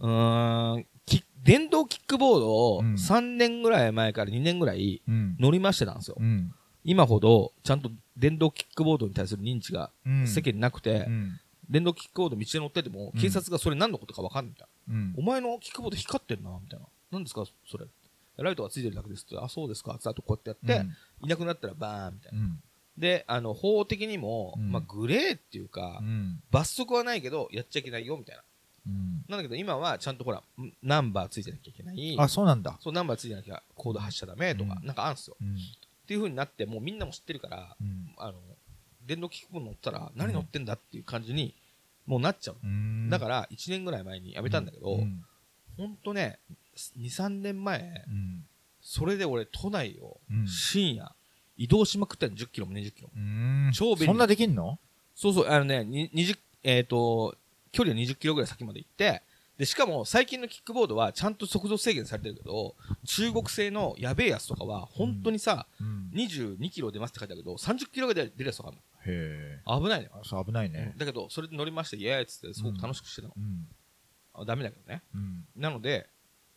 A: うーん、き電動キックボードを
B: うん
A: 3年ぐらい前から2年ぐらい
B: うん。
A: 乗りましてたんですよ。
B: うん。
A: 今ほど、ちゃんと電動キックボードに対する認知が
B: うん。
A: 世間になくて、
B: うん。
A: 電動キックボード道で乗ってても、
B: うん
A: 警察がそれ何のことかわかんないみたい
B: うん
A: な。お前のキックボード光ってんな、みたいな。何ですか、それ。ライトがついてるだけですって、あ、そうですか、つってあとこうやってやって、いなくなったらバーン、みたいな。
B: うん。
A: で、あの、法的にも、
B: うん
A: まあ、グレーっていうか
B: う、ん。
A: 罰則はないけど、やっちゃいけないよ、みたいな。
B: うん。
A: なんだけど今はちゃんとほら、んナンバーついてなきゃいけない。
B: あ、そうなんだ。
A: そう、ナンバーついてなきゃコード発しちゃダメとか、
B: うん
A: なんかあるんすよ。
B: うん。
A: っていう風になって、もうみんなも知ってるから、
B: うん。
A: あの、電動キックボード乗ったら何乗ってんだっていう感じに、もうなっちゃう。
B: うん。
A: だから、1年ぐらい前にやめたんだけど、
B: うん。
A: ほんとね、2、3年前、
B: うん。
A: それで俺都内を
B: うん
A: 深夜、移動しまくったの10キロも20キロ。
B: うん。
A: 超便利
B: そんなできんの？
A: そうそう、あのね、に20、えっ、と、距離は20キロぐらい先まで行って、で、しかも最近のキックボードはちゃんと速度制限されてるけど、中国製のやべえやつとかは本当にさ、
B: うん
A: 22キロ出ますって書いてあるけど、30キロぐらいで出るやつとかある
B: へえ
A: の危ないね。
B: あそう危ないね
A: だけど、それで乗りまして、イエーイっつってすごく楽しくしてたの。
B: うん
A: あダメだけどね。
B: うん
A: なので、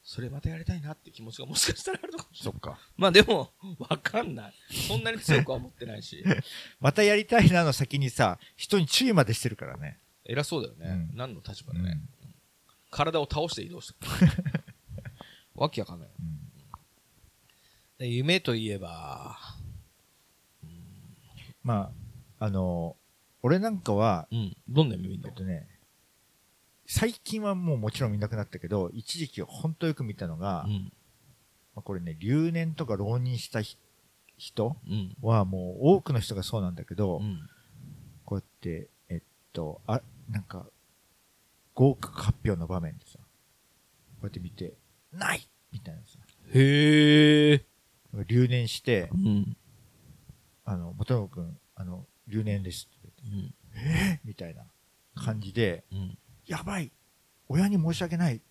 A: それまたやりたいなって気持ちがもしかしたらあるのかもしれない。
B: そっか
A: まあでも、わかんない。そんなに強くは思ってないし。
B: またやりたいなの先にさ人に注意までしてるからね
A: 偉そうだよね。
B: うん
A: 何の立場でね。体を倒して移動してる。わけわかんない。夢といえば、
B: まああの俺なんかは
A: うん。どんな夢見
B: えっとね最近はもうもちろん見なくなったけど一時期本当よく見たのが、ま
A: うん。
B: あ、これね留年とか浪人したひ人
A: うん。
B: はもう多くの人がそうなんだけど、
A: うん。
B: こうやってえっとあなんか合格発表の場面でさこうやって見て「ない!」みたいなさ
A: へえ。
B: 留年して
A: うん。
B: あの、元信君、あの、留年ですってって、えーみたいな感じで、
A: うん。
B: やばい親に申し訳ない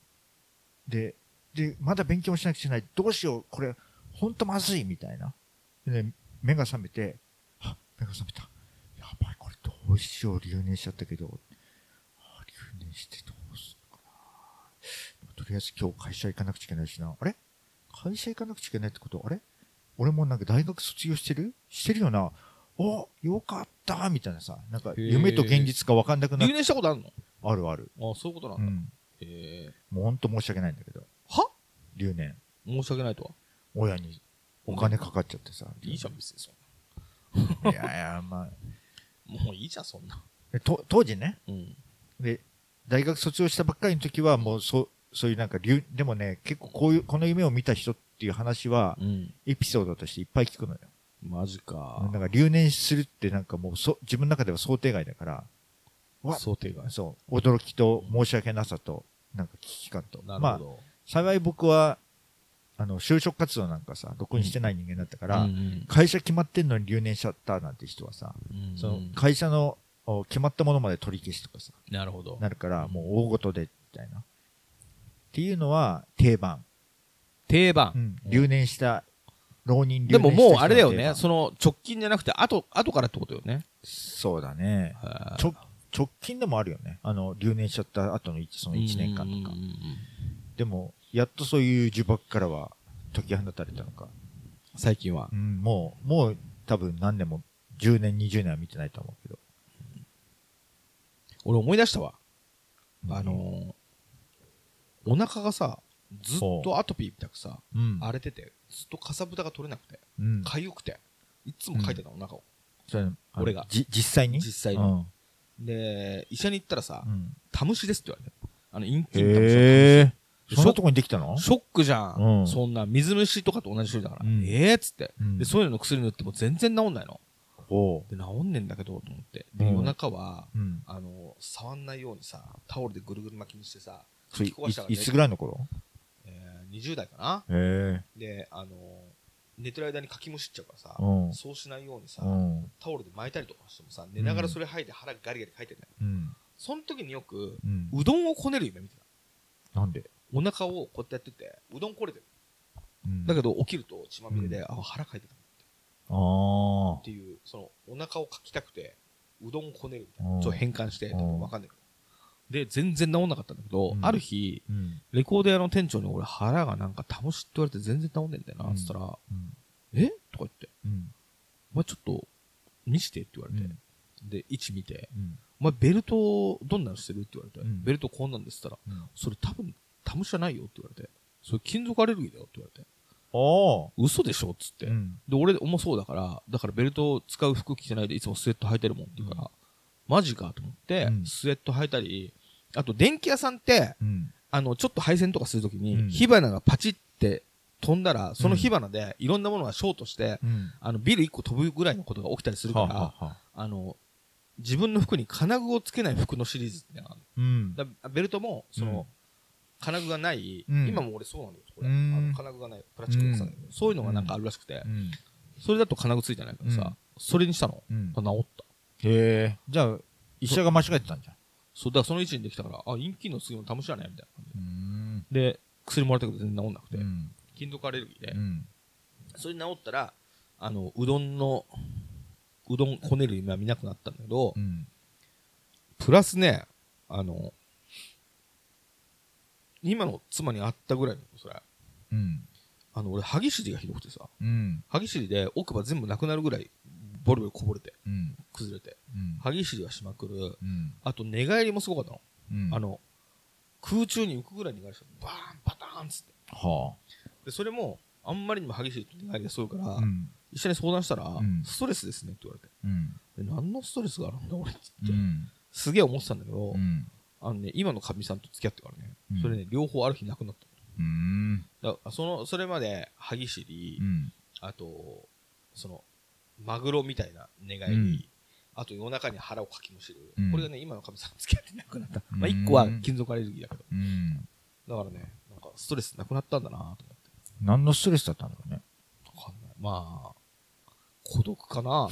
B: で、で、まだ勉強もしなくちゃいけない。どうしようこれ、ほんとまずいみたいな。で、ね、目が覚めて、あ、目が覚めた。やばい、これどうしよう、留年しちゃったけど、あ留年してどうするかな。とりあえず今日会社行かなくちゃいけないしな。あれ？会社行かなくちゃいけないってこと？あれ？俺もなんか大学卒業してる？してるよな。およかったみたいなさ。なんか夢と現実か分かんなくな
A: 留
B: る。
A: 年したことあるの？
B: あるある。
A: あそういうことなだ。
B: うんん。
A: へえ。
B: もうほんと申し訳ないんだけど。
A: は？
B: 留年。
A: 申し訳ないとは？
B: 親にお金かかっちゃってさ。
A: いいじゃん、別にそ
B: いやいや、まあ。
A: んな。もういいじゃん、そんな。
B: でと当時ね。
A: うん。
B: で、大学卒業したばっかりの時は、もうそう、そういうなんか留、でもね、結構こういう、この夢を見た人っていう話は、
A: うん。
B: エピソードとしていっぱい聞くのよ。
A: マジか
B: なん。か留年するってなんかもうそ、自分の中では想定外だから、わ
A: 想定外。
B: そう、驚きと申し訳なさと、なんか危機感と。まあ、
A: なるほど。
B: 幸い僕は、あの、就職活動なんかさ、どこにしてない人間だったから、
A: うん
B: 会社決まってんのに留年しちゃったなんて人はさ、
A: うん
B: その会社のお決まったものまで取り消しとかさ、
A: なるほど。
B: なるから、もう大ごとで、みたいな。っていうのは定番。
A: 定番。
B: うん。留年した、浪人留
A: でももうあれだよね、その直近じゃなくて、後、後からってことよね。
B: そうだね。
A: へー
B: ちょ、直近でもあるよね。あの、留年しちゃった後の一その1年間とかでも、やっとそういう呪縛からは解き放たれたのか。
A: 最近は
B: う。ん、もう、もう多分何年も、10年、20年は見てないと思うけど。
A: 俺思い出したわ。
B: うん
A: あのー、お腹がさ、ずっとアトピーみたくさ、
B: うん。
A: 荒れてて、ずっとかさぶたが取れなくて、
B: うん。
A: 痒くて、いつも書いてたの、お腹を。俺が
B: じ、実際に？
A: 実際にで、医者に行ったらさ
B: う、ん。
A: タムシですって言われて。あの、陰菌タムシの
B: へそんなとこにできたの？
A: ショックじゃん。
B: うん
A: そんな、水虫とかと同じ種類だから。
B: うん
A: ええっつって、
B: うん
A: で、そういうのの薬塗っても全然治んないの。で、治んねんだけど、と思って。で、
B: うん
A: 夜中は、
B: うん。
A: あの、触んないようにさ、タオルでぐるぐる巻きにしてさ、
B: それ
A: 吹き壊したから
B: いいつぐらいの頃？
A: えー、20代かな
B: へえ。
A: で、あの、寝てる間にかきむしっちゃうからさ、
B: うん
A: そうしないようにさ、
B: うん。
A: タオルで巻いたりとかしてもさ、寝ながらそれ吐いて腹ガリガリかいてんだよ。
B: うん。
A: その時によく、
B: う
A: どんをこねる夢見てた。
B: なんで？
A: お腹をこうやってやってて、うどんこれてる。
B: うん
A: だけど起きると血まみれで、あ、腹かいてた。
B: あ
A: っていう、その、お腹をかきたくて、うどんこねるみたいな。
B: うん
A: ちょっと変換して、分わかんないけど。で、全然治んなかったんだけど、
B: うん。
A: ある日、
B: あ。うん。
A: レコード屋の店長に俺腹がなんかタムシって言われて全然治んねんだよな、
B: うん。
A: つったら、
B: うん。
A: え？とか言って、
B: うん。
A: お前ちょっと、見してって言われて、
B: うん。
A: で、位置見て、
B: うん。
A: お前ベルトどんなのしてる？って言われて、
B: うん。
A: ベルトこんなんですったら、
B: うん。
A: それ多分タムシじゃないよって言われて、それ金属アレルギーだよって言われて、
B: おー
A: 嘘でしょ？っつって、
B: うん。
A: で、俺もそうだから、だからベルトを使う服着てないでいつもスウェット履いてるもんって言うから、マジかと思って、
B: うん。
A: スウェット履いたり、あと電気屋さんって、
B: うん。
A: あの、ちょっと配線とかするときに、
B: うん
A: 火花がパチって飛んだら、その火花でいろんなものがショートして、
B: うん。
A: あの、ビル1個飛ぶぐらいのことが起きたりするから、
B: はあはあはあ
A: あの、自分の服に金具をつけない服のシリーズってある
B: うん。
A: だベルトも、その、金具がない、
B: うん
A: 今も俺そうなんだよ、これ。あ
B: うん
A: の金具がない、プラスチックのやつなんだけどそういうのがなんかあるらしくて、
B: うん。
A: それだと金具ついてないからさ、
B: うん
A: それにしたの？
B: うん。
A: 治った？
B: へえ。じゃあ、医者が間違えてたんじゃん。
A: そう、だからその位置にできたから、あ、陰菌の次の試しはねみたいな感じ
B: うん。
A: で。で、薬もらったけど全然治んなくて、
B: うん。
A: 金属アレルギーで、
B: うん。
A: それで治ったら、あの、うどんの、うどんこねる夢は見なくなったんだけど、
B: うん。
A: プラスね、あの、今の妻に会ったぐらいの、それ。
B: うん。
A: あの、俺、歯ぎしりがひどくてさ、
B: うん。
A: 歯ぎしりで奥歯全部なくなるぐらい、ボリボリこぼれて、
B: うん。
A: 崩れて、
B: うん。
A: 歯ぎしりはしまくる。
B: うん。
A: あと、寝返りもすごかったの。
B: うん。
A: あの、空中に浮くぐらい寝返りしたの。バーン、パターンっつって。
B: は
A: で、それも、あんまりにも激しいと寝返りがすごいから、
B: あうん。
A: 一緒に相談したら、
B: ん。
A: ストレスですねって言われて。
B: うん。
A: で何のストレスがあるんだ俺っつって、
B: うん。
A: すげえ思ってたんだけど、
B: うん。
A: あのね、今のかみさんと付き合ってからね、
B: うん。
A: それね、両方ある日なくなった
B: うん。
A: の。だその、それまで、歯ぎしり、
B: うん。
A: あと、その、マグロみたいな寝返り、
B: うん。
A: あと夜中に腹をかきむしる、
B: うん。
A: これがね、今のかみさんと付き合ってなくなった。まあ、
B: うん
A: 一個は金属アレルギーだけど。
B: うん。
A: だからね、なんかストレスなくなったんだなと思って。
B: 何のストレスだったんだろうね。
A: わかんない。まあ、孤独かな。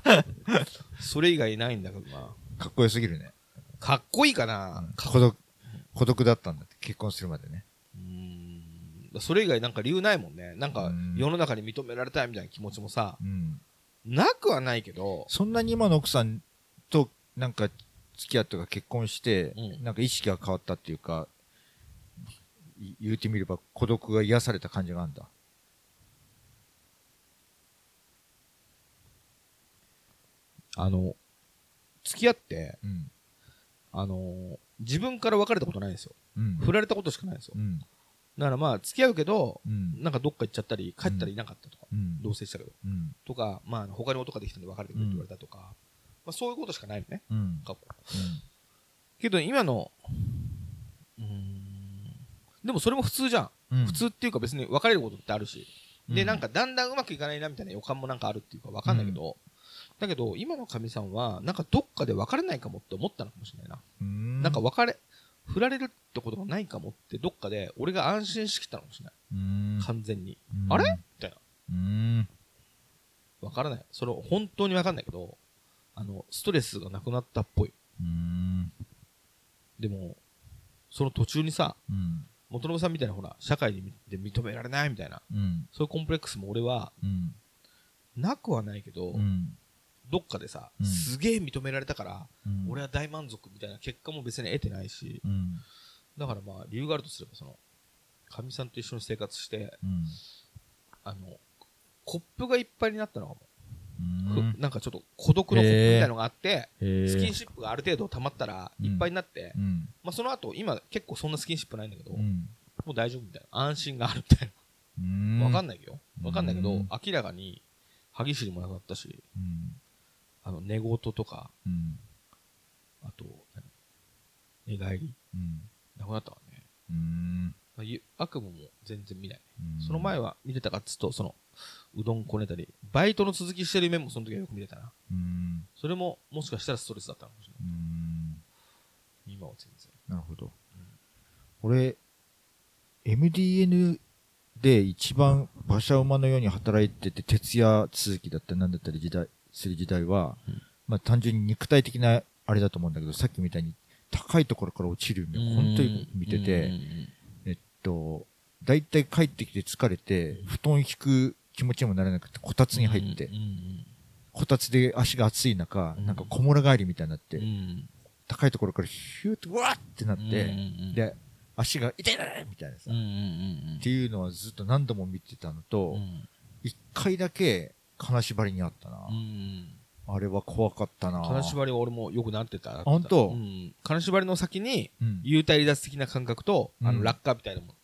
A: それ以外ないんだけどな。
B: かっこよすぎるね。
A: かっこいいかな、か
B: 孤独孤独だったんだって結婚するまでね
A: それ以外なんか理由ないもんね。なんか
B: うん。
A: 世の中に認められたいみたいな気持ちもさ、
B: うん。
A: なくはないけど、
B: そんなに今の奥さんとなんか付き合ってとか結婚して、
A: うん。
B: なんか意識が変わったっていうかい言うてみれば孤独が癒された感じがあるんだ。
A: あの、付き合って、
B: うん。
A: あの、自分から別れたことないんですよ。
B: うん。
A: 振られたことしかないんですよ。
B: うん
A: だからまあ、付き合うけど、
B: うん。
A: なんかどっか行っちゃったり、帰ったらいなかったとか、
B: うん。
A: 同棲したけど、
B: うん。
A: とか、まあ、他に男ができたんで別れてくれって言われたとか、まあ、そういうことしかないのね、
B: うん。
A: 過去。けど今の、うーん、でもそれも普通じゃん。
B: うん。
A: 普通っていうか別に別れることってあるし。で、
B: うん。
A: なんかだんだんうまくいかないなみたいな予感もなんかあるっていうかわかんないけど、だけど今のかみさんはなんかどっかで別れないかもって思ったのかもしれないな。
B: うん。
A: なんか別れ、振られるってことがないかもってどっかで俺が安心してきたのかもしれない。
B: うん
A: 完全に。
B: うん
A: あれ？みたいな。
B: うん
A: わからない。それ本当にわかんないけど、あの、ストレスがなくなったっぽい。
B: うん
A: でも、その途中にさ、
B: うん
A: 元信さんみたいなほら、社会で認められないみたいな、
B: うん
A: そういうコンプレックスも俺は
B: うん
A: なくはないけど、
B: うん
A: どっかでさ、
B: うん。
A: すげえ認められたから、
B: うん。
A: 俺は大満足みたいな結果も別に得てないし、
B: うん。
A: だからまあ理由があるとすれば、その、かみさんと一緒に生活して、
B: うん。
A: あの、コップがいっぱいになったのかも。なんかちょっと孤独のコップみたいなのがあって、
B: へ
A: スキン
B: え
A: シップがある程度溜まったら
B: うん。
A: いっぱいになって、
B: うん。
A: まあその後、今結構そんなスキンシップないんだけど、
B: うん。
A: もう大丈夫みたいな。安心があるみたい
B: うん。
A: な。わかんないよ。わかんないけど、
B: うん
A: 明らかに、歯ぎしりもなくなったし、
B: うん
A: あの、寝言とか、
B: うん
A: あと、何寝返り、
B: うん
A: なくなったからね。
B: うん
A: 悪夢も全然見ない。
B: うん
A: その前は見てたかっつうと、その、うどんこねたり、バイトの続きしてる夢もその時はよく見てたな。
B: うん
A: それも、もしかしたらストレスだったのかもしれない。
B: うん
A: 今は全然。
B: なるほど。俺、MDN で一番馬車馬のように働いてて、徹夜続きだったりなんだったり時代、する時代は、
A: うん。
B: まあ単純に肉体的なあれだと思うんだけど、さっきみたいに高いところから落ちる夢を本当に見てて、
A: うん
B: えっと、だいたい帰ってきて疲れて、布団引く気持ちにもならなくて、こたつに入って。こたつで足が熱い中、
A: うん。
B: なんかこもら返りみたいになって、高いところからヒューってわーってなって、で、足が痛いみたいなさ、っ
A: うん
B: ていうのはずっと何度も見てたのと
A: う、ん。
B: 一、回だけ金縛りにあったな、
A: うん
B: あれは怖かったな
A: 金縛りは俺もよくなってた。
B: 本当？
A: うん。金縛りの先に、
B: うん
A: 幽体離脱的な感覚と、あの、
B: うん
A: 落下みたいなもの。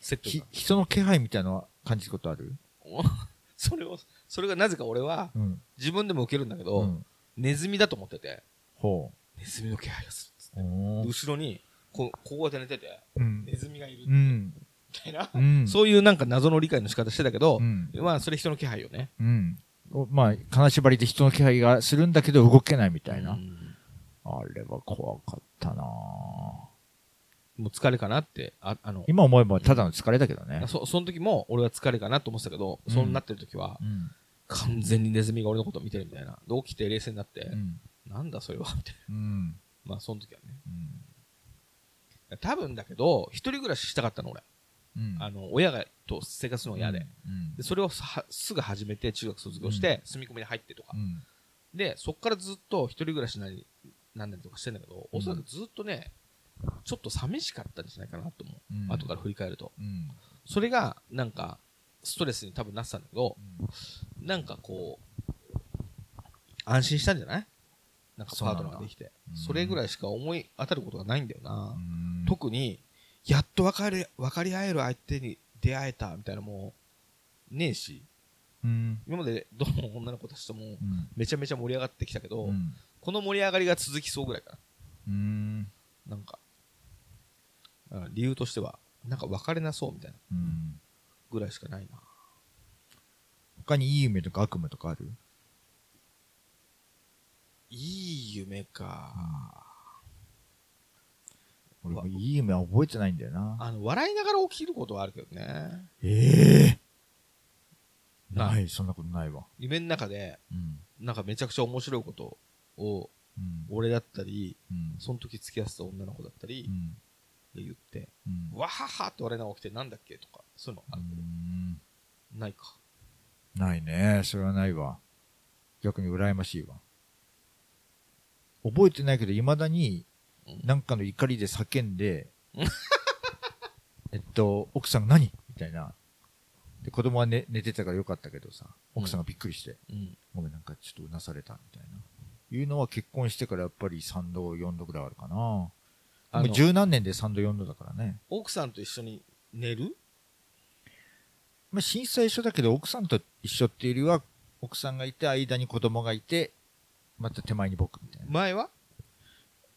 A: セット。
B: 人の気配みたいなのは感じることある？
A: それを、それがなぜか俺は、
B: うん。
A: 自分でも受けるんだけど、
B: うん
A: ネズミだと思ってて、
B: ほ
A: ネズミの気配がするっつって後ろに、こう、こうやって寝てて、
B: うん
A: ネ。ズミがいるみ
B: うん。
A: たいな、
B: うん。
A: そういうなんか謎の理解の仕方してたけど
B: う、ん。
A: まあ、それ人の気配よね。
B: うん。おまあ、金縛りで人の気配がするんだけど動けないみたいな。
A: うん
B: あれは怖かったな
A: もう疲れかなって、ああの、
B: 今思えばただの疲れだけどね。
A: そその時も俺は疲れかなと思ってたけど、
B: うん
A: そうなってる時は、
B: うん。
A: 完全にネズミが俺のことを見てるみたいな。で、起きて冷静になって、
B: うん。
A: なんだそれはみたい
B: うん。
A: まあ、その時はね。
B: うん
A: 多分だけど、一人暮らししたかったの、俺。
B: うん。
A: あの、親がと生活するのが嫌で。
B: うん。
A: で、それをさすぐ始めて、中学卒業して、住み込みで入ってとか。
B: う。ん。
A: で、そっからずっと一人暮らしなり、なんなりとかしてんだけど、
B: うん。
A: おそらくずっとね、ちょっと寂しかったんじゃないかなと思う。
B: うん。
A: 後から振り返ると。
B: うん。
A: それが、なんか、ストレスに多分なってたんだけど、
B: うん。
A: なんかこう、安心したんじゃない？なんかパートナーができて。
B: うん。
A: それぐらいしか思い当たることがないんだよな。
B: うん。
A: 特に、やっと分かり、分かり合える相手に出会えたみたいなもう、ねえし、
B: うん。
A: 今までどの女の子たちとも
B: うん。
A: めちゃめちゃ盛り上がってきたけど、
B: うん。
A: この盛り上がりが続きそうぐらいか
B: うん。
A: な。なんか、あ理由としては、なんか別れなそうみたいな
B: うん。
A: ぐらいしかないな。
B: 他にいい夢とか悪夢とかある？
A: いい夢か。
B: 俺もいい夢は覚えてないんだよな。
A: あの、笑いながら起きることはあるけどね。
B: ええ。
A: な
B: ないそんなことないわ。
A: 夢の中で、
B: うん。
A: なんかめちゃくちゃ面白いことを、
B: うん。
A: 俺だったり、
B: うん。
A: その時付き合ってた女の子だったり
B: う、ん。
A: 言って、
B: うん。
A: わははって笑いながら起きてなんだっけとか、そういうのある
B: うん。
A: ないか。
B: ないね。それはないわ。逆に羨ましいわ。覚えてないけどいまだに
A: うん
B: なんかの怒りで叫んで
A: うん。
B: えっと奥さんが何？みたいな。で子供は寝寝てたからよかったけどさ奥さんがびっくりして、
A: うん。
B: ごめんなんかちょっとうなされたみたいな。いうのは結婚してからやっぱり3度4度ぐらいあるかな。も
A: あの、
B: う十何年で3度4度だからね。
A: 奥さんと一緒に寝る？
B: まあ、審査一緒だけど奥さんと一緒っていうよりは奥さんがいて間に子供がいてまた手前に僕みたいな。
A: 前は？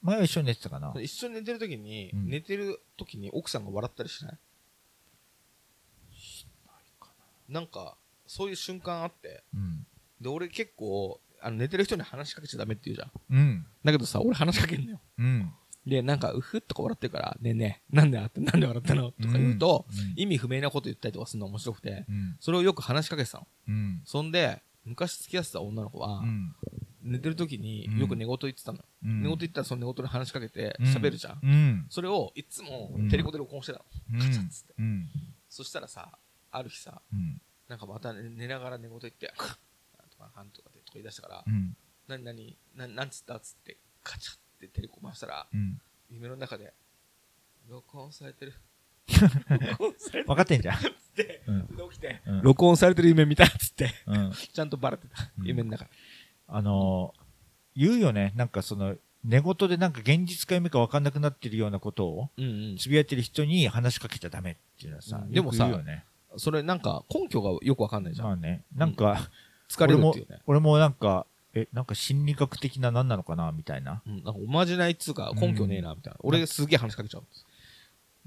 B: 前は一緒に寝てたかな。
A: 一緒に寝てる時に、
B: うん。
A: 寝てる時に奥さんが笑ったりしない？なんか、そういう瞬間あって、
B: うん。
A: で、俺結構、あの寝てる人に話しかけちゃダメって言うじゃん。
B: うん。
A: だけどさ、俺話しかけんのよ。
B: うん。
A: で、なんか、うふっとか笑ってるから、ねえねえ、なんで笑って、なんで笑ったの？とか言うと、
B: うん。
A: 意味不明なこと言ったりとかするの面白くて、
B: うん。
A: それをよく話しかけてたの。
B: うん。
A: そんで、昔付き合ってた女の子は、
B: うん
A: 寝てる時に
B: うん。
A: よく寝言言ってたの。よ。
B: うん。
A: 寝言言ったらその寝言に話しかけて
B: うん。
A: 喋るじゃん。
B: うん。
A: それをいつも
B: うん。
A: テレコで録音してたの。
B: うん。
A: カチャッつって。
B: うん。
A: そしたらさ、ある日さ、
B: うん。
A: なんかまた寝寝ながら寝言言って、なんとかなんとかでとか言い出したから、
B: うん。
A: なになに、ななんつったっつって、カチャってテレコ回したら、
B: うん。
A: 夢の中で、録音されてる。
B: 分かってんじゃん。
A: って、起きて、
B: うん。
A: 録音されてる夢見たっつって、
B: うん。
A: ちゃんとバレてた。
B: うん。
A: 夢の中で。
B: あのー言うよねなんかその寝言でなんか現実か夢か分かんなくなってるようなことを
A: うんうん。
B: つぶやいてる人に話しかけちゃダメっていうのはさ、
A: うんでもさ
B: ね
A: それなんか根拠がよくわかんないじゃん。
B: まあねなんか、
A: 疲れるっていうね。
B: 俺もなんか、え、なんか心理学的な何なのかなみたいな。
A: うん、なんかおまじないっつうか根拠ねえな、みたいな。俺すげえ話しかけちゃうんです。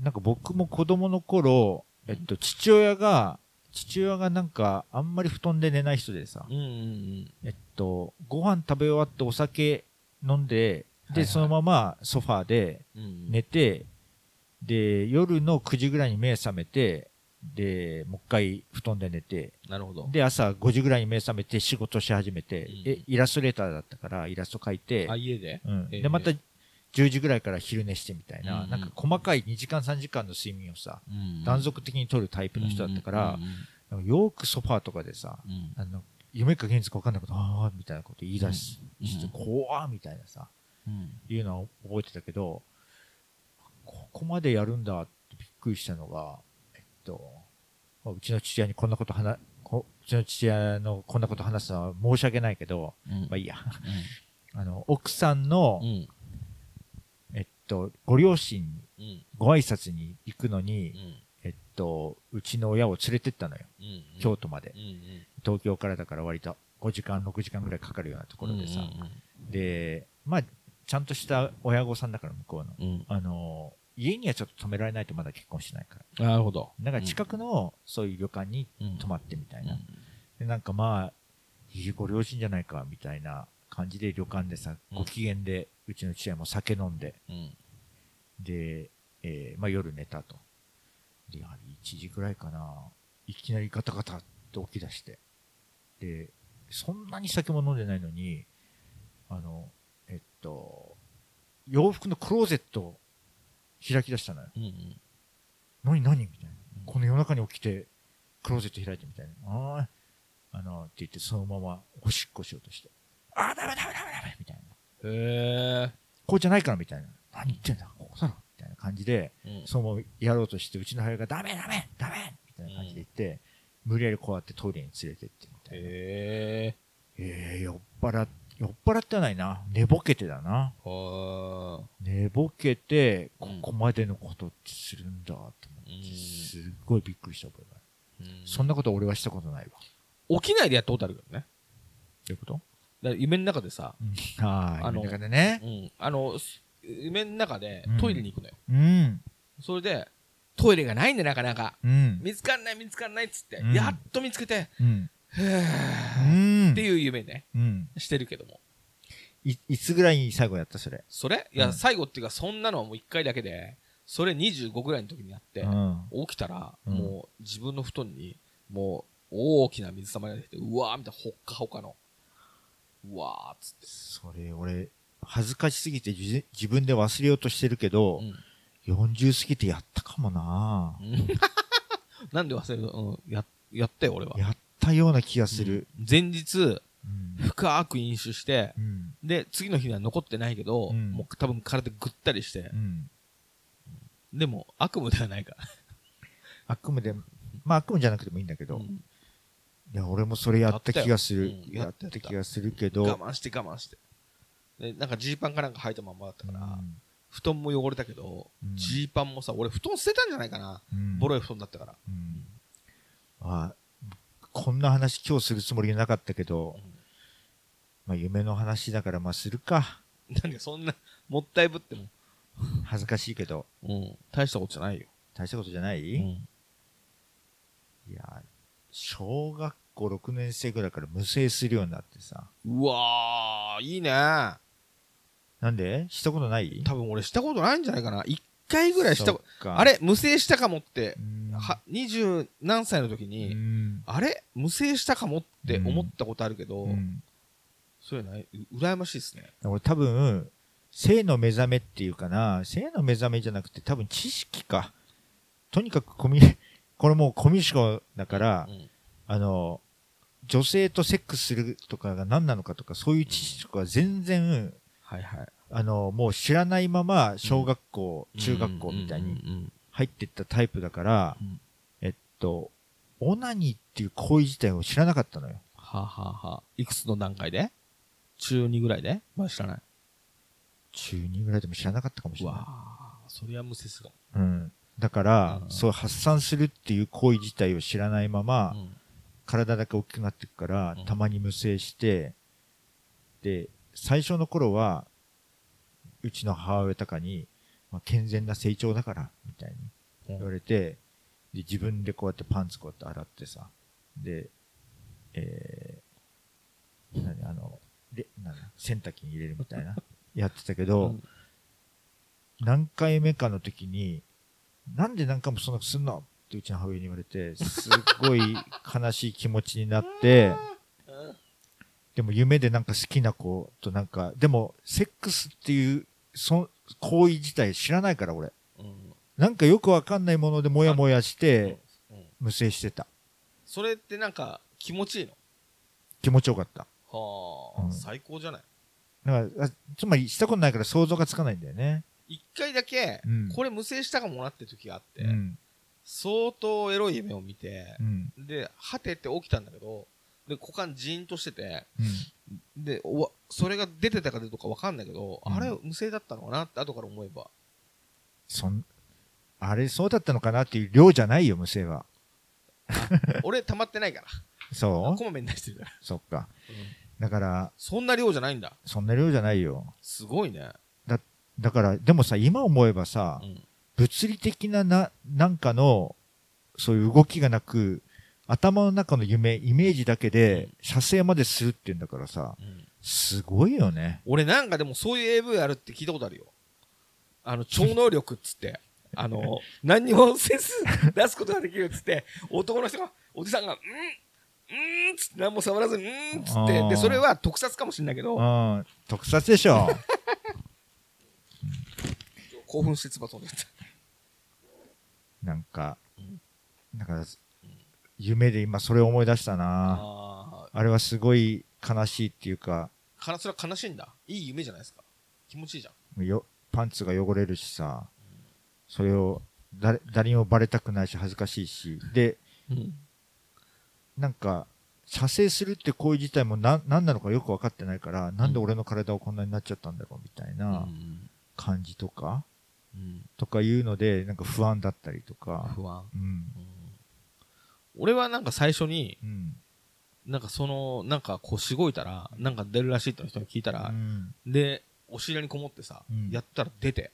B: なんか僕も子供の頃、えっと、父親が、父親がなんか、あんまり布団で寝ない人でさ、
A: うんうん
B: えっと、ご飯食べ終わってお酒飲んで、で、
A: はいはい。
B: そのままソファーで
A: うん。うん。
B: 寝て、で、夜の9時ぐらいに目覚めて、で、もう一回布団で寝て、
A: なるほど。
B: で、朝5時ぐらいに目覚めて仕事し始めて、
A: うん
B: え、イラストレーターだったから、イラスト描いて、
A: あ、家で？
B: うん、
A: ええ
B: でまた10時ぐらいから昼寝してみたいな、
A: うん
B: なんか細かい2時間3時間の睡眠をさ
A: うん
B: 断続的に取るタイプの人だったから、
A: うん
B: よくソファーとかでさあの夢か現実か分かんないことああみたいなこと言い出し、
A: うん。
B: 怖ーみたいなさ
A: うん。
B: いうのは覚えてたけどここまでやるんだってびっくりしたのがえっとまあうちの父親にこんなこと話こうちの父親のこんなこと話すのは申し訳ないけど、
A: うん。
B: まあいいや。あの奥さんの、と、ご両親ご挨拶に行くのに、
A: うん
B: えっと、うちの親を連れてったのよ。
A: うん
B: 京都まで
A: う。ん
B: 東京からだから割と5時間、6時間ぐらいかかるようなところでさ。
A: うん
B: で、まあ、ちゃんとした親御さんだから向こうの。
A: うん
B: あの、家にはちょっと止められないとまだ結婚してないから。
A: なるほど。
B: だから近くのそういう旅館に
A: うん
B: 泊まってみたいな。
A: うん
B: で、なんかまあ、いいご両親じゃないか、みたいな感じで旅館でさ、
A: うん
B: ご機嫌で、うちの父親も酒飲んで、
A: うん
B: で、えーまあ、夜寝たと。で、やはり1時ぐらいかな。いきなりガタガタって起き出して。で、そんなに酒も飲んでないのに、あの、えっと、洋服のクローゼットを開き出したのよ。
A: うんうん。
B: 何何みたいな
A: うん。
B: この夜中に起きて、クローゼット開いてみたいな。ああ、あの、って言ってそのままおしっこしようとして。ああ、ダメダメダメダメみたいな。
A: へえ。
B: こうじゃないからみたいな。何言ってんだここだろみたいな感じで、
A: うん
B: そのままやろうとして、うちの母親がダメダメダメみたいな感じで言って、無理やりこうやってトイレに連れてってみたいな。
A: へえ。
B: えー、酔っ払っ、酔っ払ってはないな。寝ぼけてだな。
A: はあ。
B: 寝ぼけて、
A: うん
B: ここまでのことってするんだと思って、
A: うん
B: すっごいびっくりした覚えがある。
A: うん
B: そんなこと俺はしたことないわ。
A: 起きないでやったことあるけどね。
B: どういうこと？
A: だ夢の中でさ、
B: 夢の中でね
A: う。ん、あの、す夢の中でトイレに行くのよ。
B: うん。
A: それで、トイレがないんでなかなか。
B: うん。
A: 見つかんない見つかんないっつって、
B: うん
A: やっと見つけて、
B: うん。
A: へ
B: う
A: ー
B: ん。
A: っていう夢ね、
B: うん。
A: してるけども。
B: い、いつぐらいに最後やったそれ。
A: それいや、最後っていうか、そんなのはもう1回だけで、それ25ぐらいの時にやって、起きたら、もう自分の布団に、もう大きな水たまりが出て、うわーみたいな、ほっかほかの。うわーっつって。
B: それ、俺、恥ずかしすぎてじ自分で忘れようとしてるけど、
A: うん
B: 40過ぎてやったかもな
A: うんなんで忘れるの？うん、や、やったよ、俺は。
B: やったような気がする。
A: うん前日、
B: うん。
A: 深く飲酒して、
B: うん。
A: で、次の日には残ってないけど、
B: うん
A: もう多分体ぐったりして
B: う、ん。
A: でも悪夢ではないから。
B: 悪夢で、まあ悪夢じゃなくてもいいんだけど、い
A: うん
B: や、俺もそれやった気がする。
A: やった
B: 気がするけど、
A: 我慢して我慢して。で、なんかジーパンかなんか履いたまんまだったから、
B: うん
A: 布団も汚れたけど
B: うん、
A: ジーパンもさ、俺布団捨てたんじゃないかな。
B: うん
A: ボロい布団だったから。
B: うんあこんな話今日するつもりなかったけど、まあ夢の話だからまあするか。
A: なんかそんな、もったいぶっても、
B: 恥ずかしいけど、
A: うん、大したことじゃないよ。
B: 大したことじゃない、
A: うん
B: いや、小学校6年生ぐらいから無声するようになってさ。
A: うわー、いいね。
B: なんで？したことない？
A: 多分俺したことないんじゃないかな。一回ぐらいしたこ
B: そっか。
A: あれ？無声したかもって。
B: う、ん。
A: は、二十何歳の時
B: う
A: に、
B: ん。
A: あれ？無声したかもって思ったことあるけど、
B: うん。
A: そういうのない、う羨ましいですね。
B: 俺多分、性の目覚めっていうかな、性の目覚めじゃなくて多分知識か。とにかくコミュ、これもうコミュ障だから、
A: うん。
B: あの、女性とセックスするとかが何なのかとか、そういう知識とかは全然、
A: はいはい。
B: あの、もう知らないまま、小学校、中学校みたいに
A: うんうんうん
B: 入っていったタイプだから、
A: うん
B: えっと、オナニーっていう行為自体を知らなかったのよ。
A: はあ、はあはあ、いくつの段階で？中2ぐらいで？まあ知らない。
B: 中2ぐらいでも知らなかったかもし
A: う
B: れない。
A: わあそりゃ無節が。
B: うん。だから、
A: うん
B: そう発散するっていう行為自体を知らないまま、
A: うん
B: 体だけ大きくなっていくから、
A: うん
B: たまに無声して、で、最初の頃は、うちの母親とかに、まあ、健全な成長だから、みたいに言われて、で、自分でこうやってパンツこうやって洗ってさ、で、えー、何あの、で、なんだ洗濯機に入れるみたいな、やってたけど、
A: うん。
B: 何回目かの時に、なんで何回もそんなことすんの？ってうちの母親に言われて、すっごい悲しい気持ちになって、でも夢でなんか好きな子となんか、でもセックスっていう、そ行為自体知らないから俺。
A: うん
B: なんかよくわかんないものでモヤモヤして、
A: うん
B: 無声してた。
A: それってなんか気持ちいいの？
B: 気持ちよかった。
A: はあ、
B: うん
A: 最高じゃない？
B: だかつまりしたことないから想像がつかないんだよね。
A: 一回だけ、
B: うん
A: これ無声したかもなって時があって、
B: うん。
A: 相当エロい夢を見て
B: う、ん。
A: で、はてって起きたんだけど、で、股間ジーンとしてて、
B: うん。
A: で、おわそれが出てたかどうかわかんないけど、
B: うん
A: あれ無声だったのかなって後から思えば。
B: そん、あれそうだったのかなっていう量じゃないよ、無声は。
A: 俺溜まってないから。
B: そう？
A: こまめに出してるから。
B: そっか。
A: うん
B: だから、
A: そんな量じゃないんだ。
B: そんな量じゃないよ。
A: すごいね。
B: だから、でもさ、今思えばさ、
A: うん。
B: 物理的なな、なんかの、そういう動きがなく、頭の中の夢、イメージだけで、射精までするって言うんだからさ、
A: うん
B: すごいよね。
A: 俺なんかでもそういう AV あるって聞いたことあるよ。あの、超能力っつって。あの、何にもせず出すことができるっつって、男の人が、おじさんが、うんうんっつって何も触らずに、うんっつって、で、それは特撮かもしれないけど、
B: うん、特撮でしょ。
A: 興奮してつば飛んでった。
B: なんか
A: うん、
B: なんか、夢で今それを思い出したな
A: あ
B: あれはすごい悲しいっていうか、
A: あ。かな、それは悲しいんだ。いい夢じゃないですか。気持ちいいじゃん。
B: よパンツが汚れるしさ、それを誰誰にもバレたくないし恥ずかしいし、で、
A: うん。
B: なんか、射精するって行為自体も何何なのかよく分かってないから、なんで俺の体をこんなになっちゃったんだろうみたいな感じとか、
A: うん。
B: とかいうので、なんか不安だったりとか、
A: 不安。
B: うん。
A: 俺はなんか最初に、
B: うん。
A: なんかその、なんかこうしごいたら、なんか出るらしいって人に聞いたら
B: う、ん。
A: で、お尻にこもってさ
B: うん、
A: やったら出て、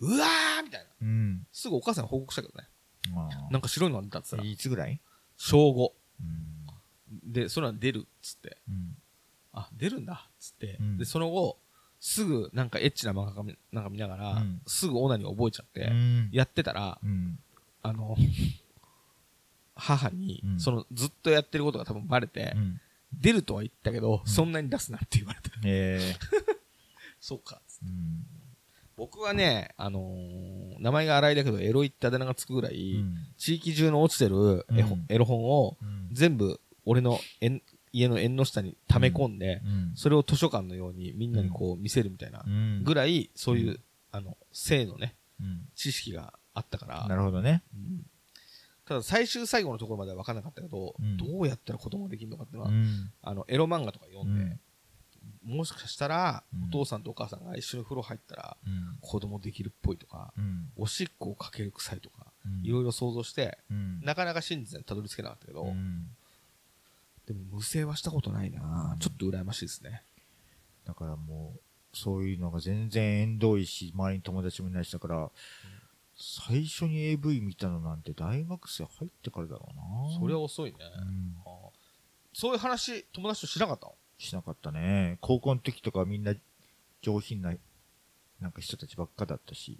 B: う
A: わーみたいな。
B: うん。
A: すぐお母さんに報告したけどね。
B: あ
A: なんか白いのが出たって言ったら、
B: いつぐらい？
A: 小5。
B: うん。
A: で、それは出るっつって、
B: うん。
A: あ、出るんだっつって、
B: うん
A: で、その後、すぐなんかエッチな漫画かなんか見ながら、
B: うん
A: すぐオナニー覚えちゃって、
B: うん。
A: やってたら、
B: うん。
A: あの、母に、
B: うん。
A: そのずっとやってることが多分バレて、
B: うん。
A: 出るとは言ったけど、
B: うん。
A: そんなに出すなって言われて、
B: え。
A: そうか。僕はね、あのー名前が荒いだけど、エロいってあだ名がつくぐらい、
B: うん。
A: 地域中の落ちてる絵本
B: うん。
A: エロ本を
B: うん。
A: 全部俺の縁家の縁の下に溜め込んで、
B: うん。
A: それを図書館のようにみんなにこう見せるみたいな
B: うん。
A: ぐらい、そういう、
B: うん。
A: あの、性のね、
B: うん。
A: 知識があったから、
B: なるほどね。
A: うんただ最終最後のところまでは分からなかったけど、
B: うん
A: どうやったら子供ができるのかっていうのは、
B: うん。
A: あの、エロ漫画とか読んで、
B: うん
A: もしかしたら、
B: うん
A: お父さんとお母さんが一緒に風呂入ったら、
B: うん。
A: 子供できるっぽいとか、
B: うん。
A: おしっこをかける臭いとか、
B: うん
A: いろいろ想像して、
B: うん。
A: なかなか真実にたどり着けなかったけど、
B: うん
A: でも無性はしたことないな、
B: うん
A: ちょっと羨ましいですね。
B: だからもう、そういうのが全然縁遠いし、周りに友達もいないしだから、最初に AV 見たのなんて大学生入ってからだろうな。
A: それは遅いね。
B: うん。
A: ああそういう話、友達としなかったの？
B: しなかったね。高校の時とかみんな上品な、なんか人たちばっかだったし、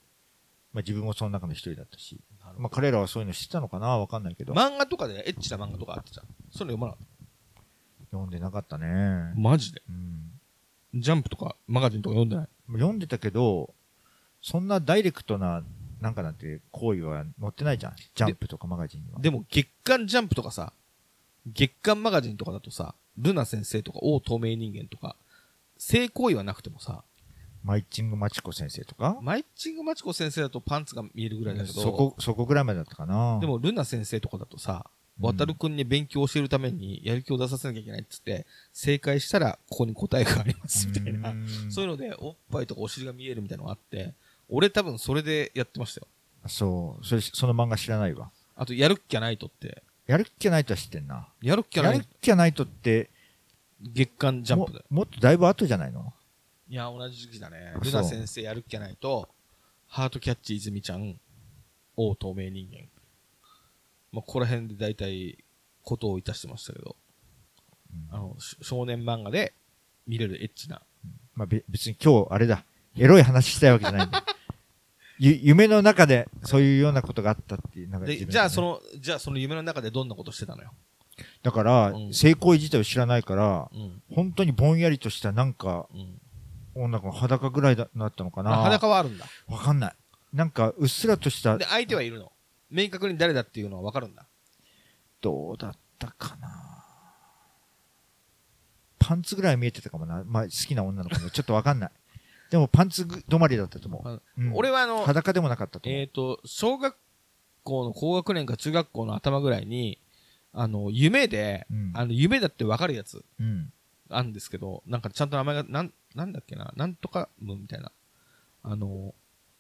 B: まあ自分もその中の一人だったし、まあ彼らはそういうの知ってたのかな？わかんないけど、
A: 漫画とかでエッチな漫画とかあってじゃん。そういうの読まなかっ
B: 読んでなかったね
A: た。。マジで？
B: うん。
A: ジャンプとかマガジンとか読んでない？
B: 読んでたけど、そんなダイレクトな、なんかなんて行為は載ってないじゃん。ジャンプとかマガジンには。
A: でも月刊ジャンプとかさ、月刊マガジンとかだとさ、ルナ先生とか王透明人間とか、性行為はなくてもさ、
B: マイチングマチコ先生とか？
A: マイチングマチコ先生だとパンツが見えるぐらいだけど、
B: そこ、そこぐらいまでだったかな。
A: でもルナ先生とかだとさ、
B: うん
A: 渡るくんに勉強を教えるためにやる気を出させなきゃいけないっつって、正解したらここに答えがありますみたいな。そういうので、おっぱいとかお尻が見えるみたいなのがあって、俺多分それでやってましたよ。
B: そう。それ、その漫画知らないわ。
A: あと、やるっきゃないとって、
B: やるっきゃないとは知ってんな。
A: やるっきゃない
B: やるっきゃないとって、
A: 月刊ジャンプで。
B: ももっとだいぶ後じゃないの？
A: いや、同じ時期だね
B: あ。
A: ルナ
B: そう
A: 先生やるっきゃないと、ハートキャッチ泉ちゃん、王透明人間。まあ、ここら辺で大体、ことをいたしてましたけど、あの、し少年漫画で見れるエッチな。
B: まあ、べ別に今日あれだ。エロい話したいわけじゃないんだ。ゆ夢の中でそういうようなことがあったっていう。なんか
A: で、
B: 自分
A: じゃあそ
B: の。
A: の、じゃあその夢の中でどんなことしてたのよ？
B: だから、
A: うん
B: 性行為自体を知らないから、
A: うん。
B: 本当にぼんやりとしたなんか、
A: うん。
B: 女の子裸ぐらいだなったのかな。
A: まあ、裸はあるんだ。
B: わかんない。なんか、うっすらとした
A: で、、相手はいるの？明確に誰だっていうのはわかるんだ？
B: どうだったかな。パンツぐらい見えてたかもな。まあ、好きな女の子もちょっとわかんない。でも、パンツぐ止まりだったと思う。うん
A: 俺はあの、
B: 裸でもなかったと思う。
A: えっ、と、小学校の高学年か中学校の頭ぐらいに、あの、夢で、
B: うん
A: あの、夢だってわかるやつ
B: うん。
A: あるんですけど、なんかちゃんと名前が、なん、なんだっけな、なんとかムみたいな、あの、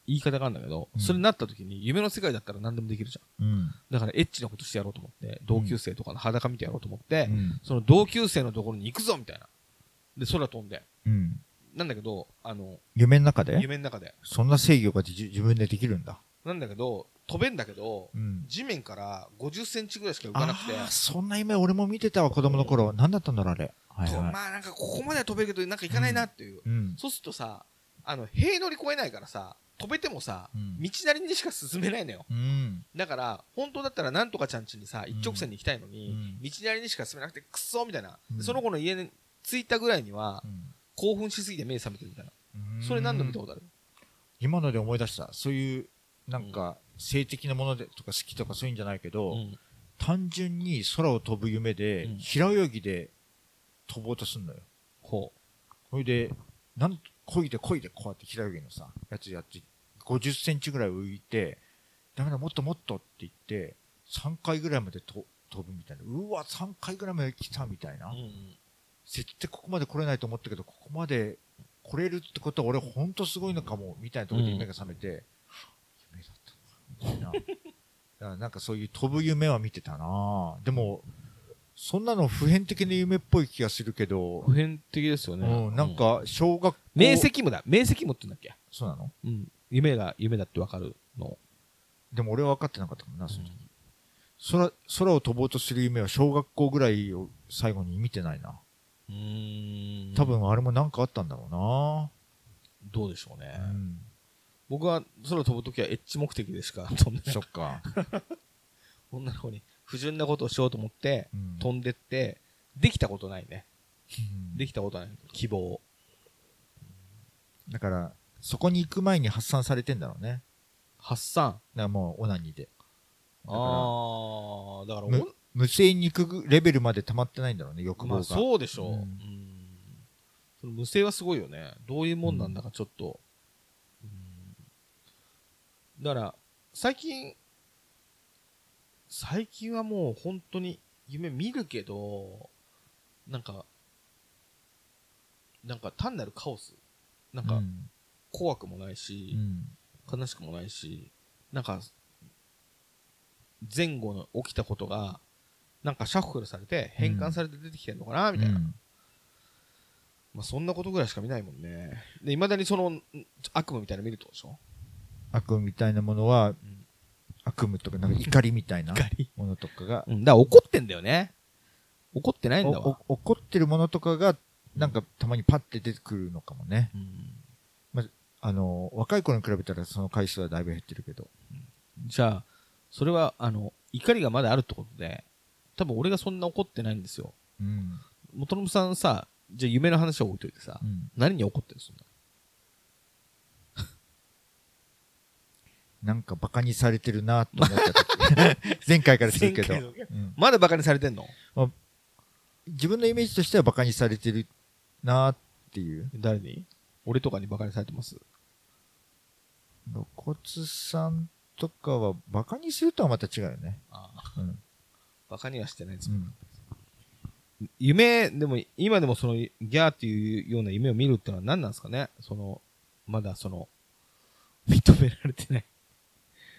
A: 言い方があるんだけど、
B: うん
A: それになった時に夢の世界だったら何でもできるじゃん。
B: うん。
A: だからエッチなことしてやろうと思って、同級生とかの裸見てやろうと思って、
B: うん。
A: その同級生のところに行くぞみたいな。で、空飛んで。
B: うん。
A: なんだけど、あの、
B: 夢の中で？
A: 夢の中で。
B: そんな制御が自自分でできるんだ。
A: なんだけど、飛べんだけど、
B: うん。
A: 地面から50センチぐらいしか浮かなくて、
B: あーそんな夢俺も見てたわ、子供の頃。何だったんだろう、あれ？はい
A: と
B: はい。
A: まあなんかここまでは飛べるけど、なんか行かないなっていう。
B: うん。
A: そうするとさ、あの、塀乗り越えないからさ、飛べてもさ、
B: うん
A: 道なりにしか進めないのよ。
B: うん。
A: だから、本当だったらなんとかちゃん家にさ、一直線に行きたいのに、
B: うん
A: 道なりにしか進めなくて、くっそーみたいな。
B: うん
A: でその子の家に着いたぐらいには、
B: うん
A: 興奮しすぎて目覚めてるみたいな。それ何度見たことある？
B: い今ので思い出した。そういうなんか性的なものでとか好きとかそういうんじゃないけど、
A: うん。
B: 単純に空を飛ぶ夢で、
A: うん。
B: 平泳ぎで飛ぼうとすんのよ。
A: ほ
B: それでなん漕いで漕いでこうやって平泳ぎのさやつやって50センチぐらい浮いてダメだもっともっとって言って3回ぐらいまでと飛ぶみたいな。うわ3回ぐらいまで来たみたいな、
A: う。うん
B: 絶対ここまで来れないと思ったけど、ここまで来れるってことは俺ほんとすごいのかも、みたいなところで夢が覚めて、夢だったのかみたいな。なんかそういう飛ぶ夢は見てたなでも、そんなの普遍的な夢っぽい気がするけど
A: 普、遍的ですよね。
B: うん、なんか小学校、
A: 明晰夢だ。明晰夢って言うんだっけ？
B: そうなの？
A: うん。夢が夢だってわかるの。
B: でも俺は分かってなかったもんな、その時空、空を飛ぼうとする夢は小学校ぐらいを最後に見てないな。
A: うーん。
B: 多分あれもなんかあったんだろ
A: どうでしょうね。
B: うな。うん。
A: 僕は空飛ぶときはエッチ目的でしか飛んでない。
B: そっか。
A: 女の子に不純なことをしようと思って
B: うん
A: 飛んでって、できたことないね。
B: うん
A: できたことない。希望。
B: だから、そこに行く前に発散されてんだろうね。
A: 発散。
B: だからもうオナニーで。
A: ああ、だから
B: む無性に行くレベルまで溜まってないんだろうね、欲望が。
A: まあそうでしょう。
B: う
A: うんん。その無声はすごいよね。どういうもんなんだかちょっと。うん、だから、最近、最近はもう本当に夢見るけど、なんか、なんか単なるカオス。なんか
B: うん
A: 怖くもない
B: う
A: し、
B: ん
A: 悲しくもないし、なんか、前後の起きたことが、なんかシャッフルされて、変換されて出てきてんのかな、みたいな。
B: うん
A: まあそんなことぐらいしか見ないもんね。で、未だにそのん悪夢みたいなの見るとでしょ？
B: 悪夢みたいなものは、
A: ん
B: 悪夢とか、なんか怒りみたいなものとかが、
A: うん。だから怒ってんだよね。怒ってないんだ
B: お
A: わ。
B: お怒ってるものとかが、なんかたまにパッて出てくるのかもね。
A: うん
B: あの、若い頃に比べたらその回数はだいぶ減ってるけど。
A: じゃあ、それは、あの、怒りがまだあるってことで、多分俺がそんな怒ってないんですよ。
B: うん。
A: 元信さんさ、じゃあ夢の話を置いといてさ、
B: うん。
A: 何に怒ってるそんな。
B: なんかバカにされてるなと思った時 前回からするけど、うん
A: まだバカにされてんの？
B: 自分のイメージとしてはバカにされてるなっていう。
A: 誰に？俺とかにバカにされてます？
B: 露骨さんとかはバカにするとはまた違うよね。
A: ああ
B: うん。
A: バカにはしてないです
B: う。ん。
A: 夢、でも、今でもその、ギャーっていうような夢を見るってのは何なんですかね？その、まだその、認められてない。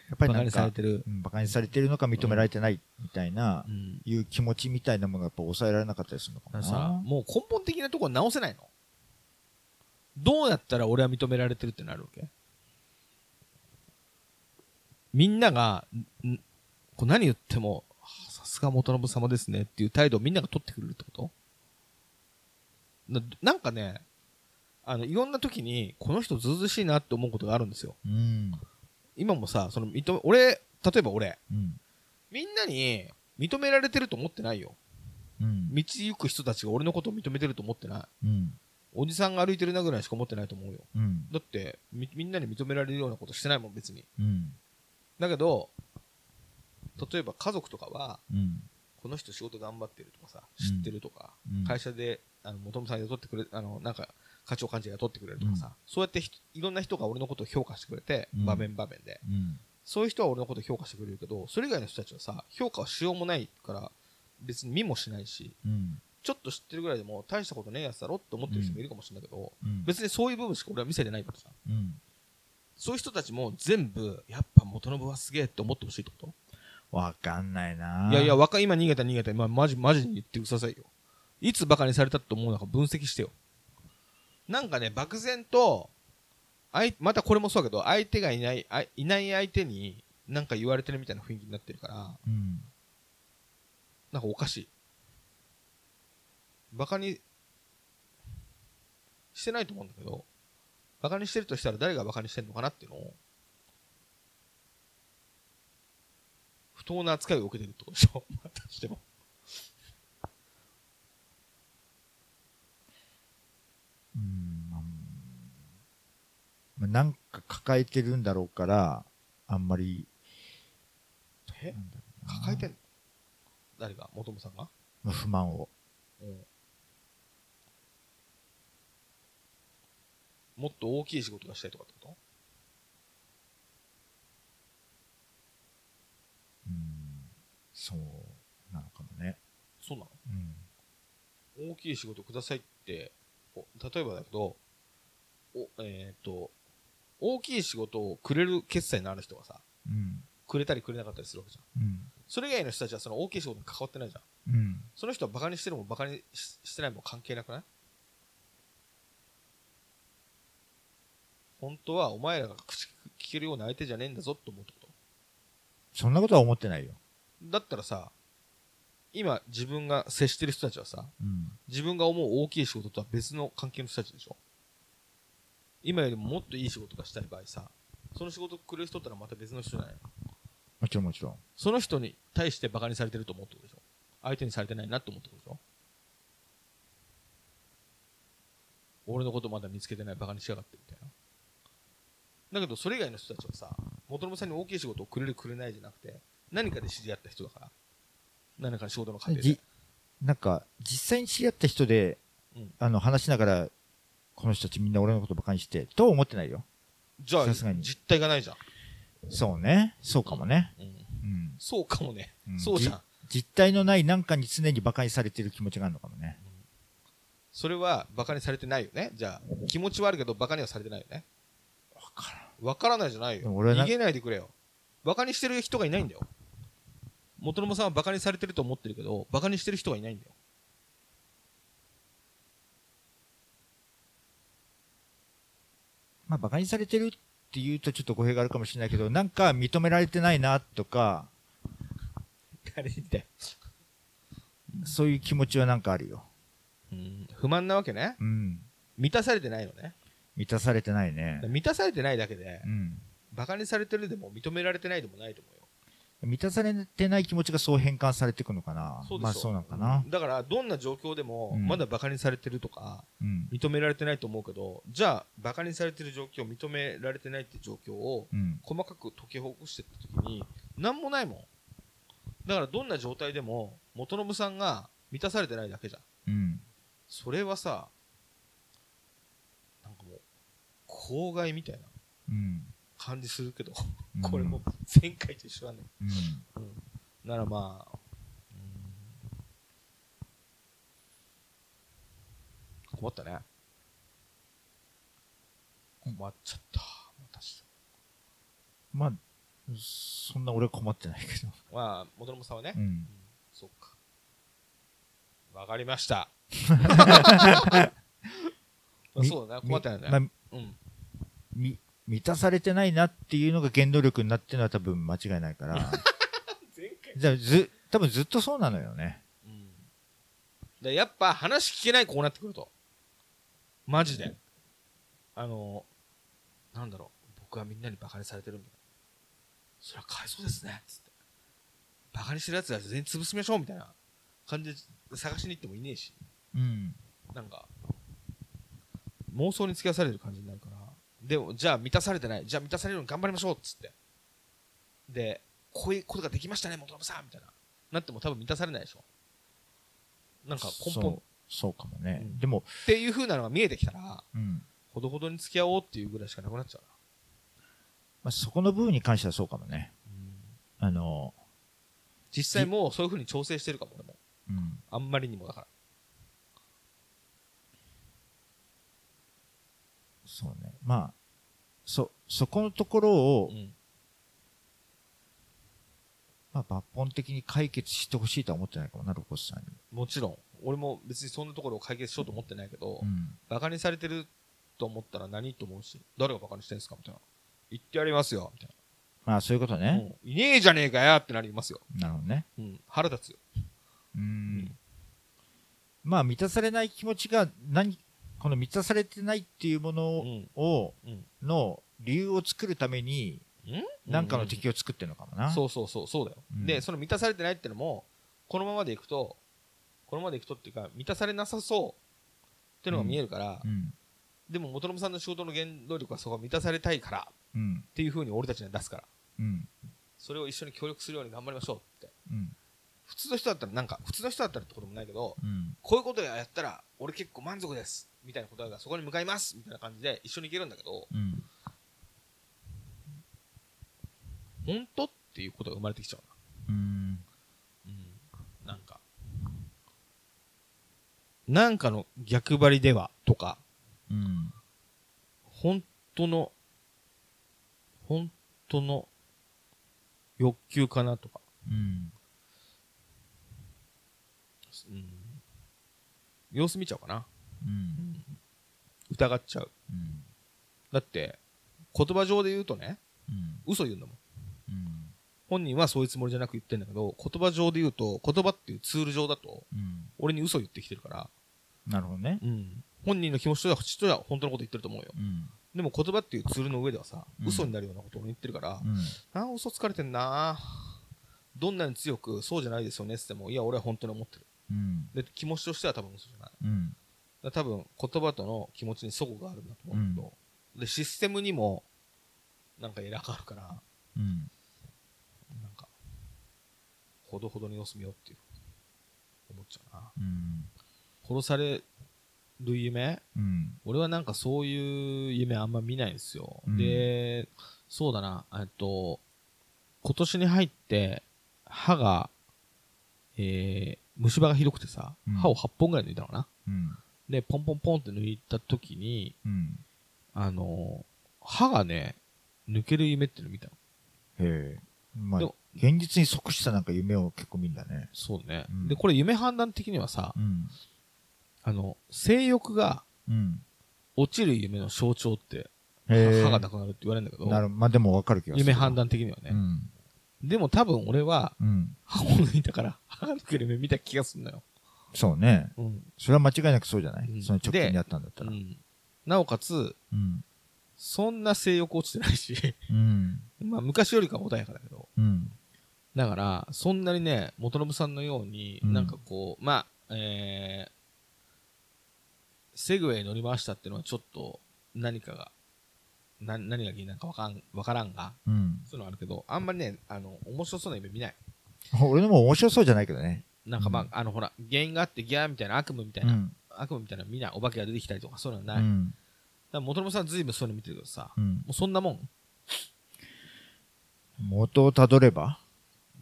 B: やっぱりなんか
A: バカにされ、てる。
B: うん、バカにされてるのか認められてないみたいな
A: う、ん。
B: いう気持ちみたいなものがやっぱ抑えられなかったりするのかな。
A: さ、もう根本的なところ直せないの？どうやったら俺は認められてるってなるわけ？みんなが、こう何言っても、が元信様ですねっていう態度をみんなが取ってくれるってこと？ななんかね、あの、いろんな時に、この人ずうずうしいなって思うことがあるんですよ。
B: うん。
A: 今もさ、その認め、俺、例えば俺、
B: うん。
A: みんなに認められてると思ってないよ。
B: うん。
A: 道行く人たちが俺のことを認めてると思ってない。
B: うん。
A: おじさんが歩いてるなぐらいしか思ってないと思うよ。
B: うん。
A: だってみ、みんなに認められるようなことしてないもん、別に。
B: うん。
A: だけど、例えば家族とかは、
B: うん。
A: この人仕事頑張ってるとかさ、
B: うん
A: 知ってるとか、
B: うん
A: 会社で、あの、さん雇ってくれ、あの、なんか、課長幹事が雇ってくれるとかさ、そうやってひいろんな人が俺のことを評価してくれて、
B: うん
A: 場面場面で。
B: うん。
A: そういう人は俺のことを評価してくれるけど、それ以外の人たちはさ、評価はしようもないから、別に見もしないし、
B: うん。
A: ちょっと知ってるぐらいでも大したことねえやつだろって思ってる人もいるかもしれないけど、
B: うん。
A: 別にそういう部分しか俺は見せてないからさ。
B: うん。
A: そういう人たちも全部、やっぱ元信はすげえって思ってほしいってこ
B: わかんない
A: と
B: ない
A: やいや、若い、今逃げた逃げた、今マジ、マジに言ってくださいよ。いつバカにされたと思うのか分析してよ。なんかね、漠然と、あい、またこれもそうだけど、相手がいない、あいいない相手になんか言われてるみたいな雰囲気になってるから、
B: うん。
A: なんかおかしい。バカにしてないと思うんだけど、バカにしてるとしたら誰がバカにしてるのかなっていうのを、不当な扱いを受けてるってことでしょまたしても。
B: うん。まあ、なんか抱えてるんだろうから、あんまり、
A: え？抱えてんの？誰が？元もさんが？
B: まあ不満を。
A: うん。もっと大きい仕事がしたいとかってこと
B: うん、そうなのかもね。
A: そうなの？
B: うん。
A: 大きい仕事くださいって、お例えばだけど、おえっ、と、大きい仕事をくれる決済のある人がさ、
B: うん。
A: くれたりくれなかったりするわけじゃん。
B: うん。
A: それ以外の人たちはその大きい仕事に関わってないじゃん。
B: うん。
A: その人はバカにしてるもバカにししてないも関係なくない？本当はお前らが口聞けるような相手じゃねえんだぞって思うってこと？
B: そんなことは思ってないよ。
A: だったらさ、今自分が接してる人たちはさ、
B: うん。
A: 自分が思う大きい仕事とは別の関係の人たちでしょ？今よりももっといい仕事がしたい場合さ、その仕事くれる人ってのはまた別の人じゃない？の
B: もちろんもちろん。
A: その人に対してバカにされてると思うってことでしょ？相手にされてないなって思ってことでしょ？俺のことまだ見つけてないバカにしやがってみたいな。だけどそれ以外の人たちはさ、元信さんに大きい仕事をくれるくれないじゃなくて、何かで知り合った人だから。何かの仕事の過程で
B: じ。なんか、実際に知り合った人で、
A: うん
B: あの、話しながら、この人たちみんな俺のことバカにして、とは思ってないよ。
A: じゃあ、
B: さすがに
A: 実態がないじゃん。
B: そうね。そうかもね。
A: うん
B: うん。
A: そうかもね。
B: うん
A: そうじゃん。
B: 実体のない何かに常にバカにされてる気持ちがあるのかもね。
A: それはバカにされてないよね。じゃあ、気持ちはあるけどバカにはされてないよね。
B: わからん。
A: わからないじゃないよ。
B: 俺はな
A: 逃げないでくれよ。バカにしてる人がいないんだよ。元信さんはバカにされてると思ってるけど、バカにしてる人がいないんだよ。
B: まあ、バカにされてるって言うとちょっと語弊があるかもしれないけど、なんか認められてないなとか、
A: 誰にだよ。
B: そういう気持ちはなんかあるよ。
A: うん。不満なわけね。
B: うん。
A: 満たされてないのね。
B: 満たされてないね。
A: 満たされてないだけで
B: う、ん。
A: バカにされてるでも認められてないでもないと思うよ。
B: 満たされてない気持ちがそう変換されていくのかな。
A: そう
B: まあそうなのかな。
A: だから、どんな状況でも、
B: うん
A: まだバカにされてるとか、
B: うん。
A: 認められてないと思うけど、じゃあ、バカにされてる状況、認められてないって状況を、
B: うん。
A: 細かく解きほぐしていった時に、なんもないもん。だから、どんな状態でも、元信さんが満たされてないだけじゃん。
B: うん。
A: それはさ、なんかもう、公害みたいな
B: うん。
A: 感じするけど、
B: うん
A: これもう前回と一緒だよ。
B: うん。
A: うん。ならまあ、うん困ったね。困っちゃった。私。
B: まあ、そんな俺は困ってないけど。
A: まあ、元信さんはね。
B: う
A: うん
B: ん。
A: そっか。わかりました。そうだな、困ってないん。うん。
B: み満たされてないなっていうのが原動力になってるのは多分間違いないから。じゃあず、多分ずっとそうなのよね。
A: うん。でやっぱ話聞けないこうなってくると。マジで。あの、なんだろう。僕はみんなにバカにされてるみたいな。それはかわいそうですね。つって。バカにしてる奴ら全員潰しましょうみたいな感じで探しに行ってもいねえし。
B: うん。
A: なんか、妄想に付き合わされる感じになるから。でも、じゃあ満たされてない。じゃあ満たされるように頑張りましょうっつって。で、こういうことができましたね、元信さんみたいな。なっても多分満たされないでしょ。なんか根本
B: そう、そうかもね。
A: うん
B: でも、
A: っていう風なのが見えてきたら、
B: うん。
A: ほどほどに付き合おうっていうぐらいしかなくなっちゃう
B: まあ、そこの部分に関してはそうかもね。
A: な。
B: あの、
A: 実際もうそういう風に調整してるかも、俺も。
B: うん。
A: あんまりにもだから。
B: そうね。まあ、そ、そこのところを、
A: うん。
B: まあ、抜本的に解決してほしいとは思ってないかもな、ロコスさんに。
A: もちろん。俺も別にそんなところを解決しようと思ってないけど、
B: うん。
A: バカにされてると思ったら何と思うし、誰がバカにしてんすかみたいな。言ってやりますよ、みたい
B: まあ、そういうこと
A: な。
B: ね。
A: うんいねえじゃねえかよってなりますよ。
B: なるほどね。
A: うん。腹立つよ。
B: うん。まあ、満たされない気持ちが、何、この満たされてないっていうも
A: う
B: の
A: ん。
B: を、
A: うん。
B: の理由を作るために、
A: うん？
B: 何かの敵を作ってるのかもな。
A: そうそうそう、そうだよ。
B: うん
A: で、その満たされてないってのも、このままでいくと、このままでいくとっていうか、満たされなさそうってのが見えるから、
B: うん。
A: でも元信さんの仕事の原動力はそこが満たされたいから
B: うん
A: っていう風に俺たちには出すから
B: うん
A: それを一緒に協力するように頑張りましょうって
B: うん
A: 普通の人だったらなんか普通の人だったらってこともないけど
B: うん。
A: こういうことやったら俺結構満足ですみたいな答えがそこに向かいますみたいな感じで一緒に行けるんだけど
B: うん。
A: 本当っていうことが生まれてきちゃうな。
B: うん。
A: うん。なんか、なんかの逆張りではとか、
B: うん。
A: 本当の、本当の欲求かなとか、
B: うん
A: うん、様子見ちゃうかな。
B: うん。
A: 疑っちゃう。
B: うん。
A: だって、言葉上で言うとね、
B: うん。
A: 嘘言うんだもん。
B: うん。
A: 本人はそういうつもりじゃなく言ってんだけど、言葉上で言うと、言葉っていうツール上だと、
B: うん。
A: 俺に嘘言ってきてるから、
B: なるほどね。
A: うん、本人の気持ちとしては、本当のこと言ってると思うよ。
B: うん。
A: でも言葉っていうツールの上ではさ、
B: うん。
A: 嘘になるようなことを言ってるから、
B: うん。
A: ああ、嘘つかれてんなどんなに強く、そうじゃないですよねって言っても、いや、俺は本当に思ってる。
B: うん。
A: で、気持ちとしては多分嘘じゃない。
B: うん。
A: だ多分、言葉との気持ちに齟齬があるんだと思うんだけど、で、システムにも、なんかエラーがあるから、
B: うん。
A: なんか、ほどほどに様子見ようっていう、思っちゃうな。
B: うん。
A: 殺される夢？
B: うん。
A: 俺はなんかそういう夢あんま見ないんですよ。
B: うん。
A: で、そうだな、えっと、今年に入って、歯が、えー、虫歯がひどくてさ、
B: うん。
A: 歯を8本ぐらい抜いたのかな。
B: うん。
A: で、ポンポンポンって抜いた時に、
B: うん。
A: あの歯がね、抜ける夢っていうの見たの。
B: へえ。まあ
A: でも
B: 現実に即したなんか夢を結構見んだね。
A: そうね。
B: うん。
A: で、これ夢判断的にはさ、
B: うん。
A: あの、性欲が
B: うん。
A: 落ちる夢の象徴って、
B: へえ。
A: 歯がなくなるって言われるんだけど、
B: なるまあでもわかる気がする。
A: 夢判断的にはね。
B: うん
A: でも多分俺は、
B: うん。
A: 歯を抜いたから、歯が抜ける夢見た気がするのよ。
B: そうね。
A: うん。
B: それは間違いなくそうじゃない、
A: うん。
B: その直近にあったんだったら。
A: うん。なおかつ、
B: うん。
A: そんな性欲落ちてないし、
B: うん。
A: まあ昔よりかは穏やかだけど、
B: うん。
A: だから、そんなにね、元信さんのように、
B: うん。
A: なんかこう、まあ、えー、セグウェイ乗り回したっていうのはちょっと何かが、な何が原因なのかわかんわからんが、
B: うん。
A: そういうのあるけど、あんまりね、あの、面白そうな夢見ない。
B: 俺のも面白そうじゃないけどね。
A: なんかまあ、
B: うん。
A: あのほら、原因があってギャーみたいな悪夢みたいうな、
B: ん。
A: 悪夢みたいな見ない、お化けが出てきたりとかそういうのはない。だか
B: うん
A: ら元信さんずいぶんそういうの見てるけどさ、
B: うん。
A: もうそんなもん、
B: 元をたどれば？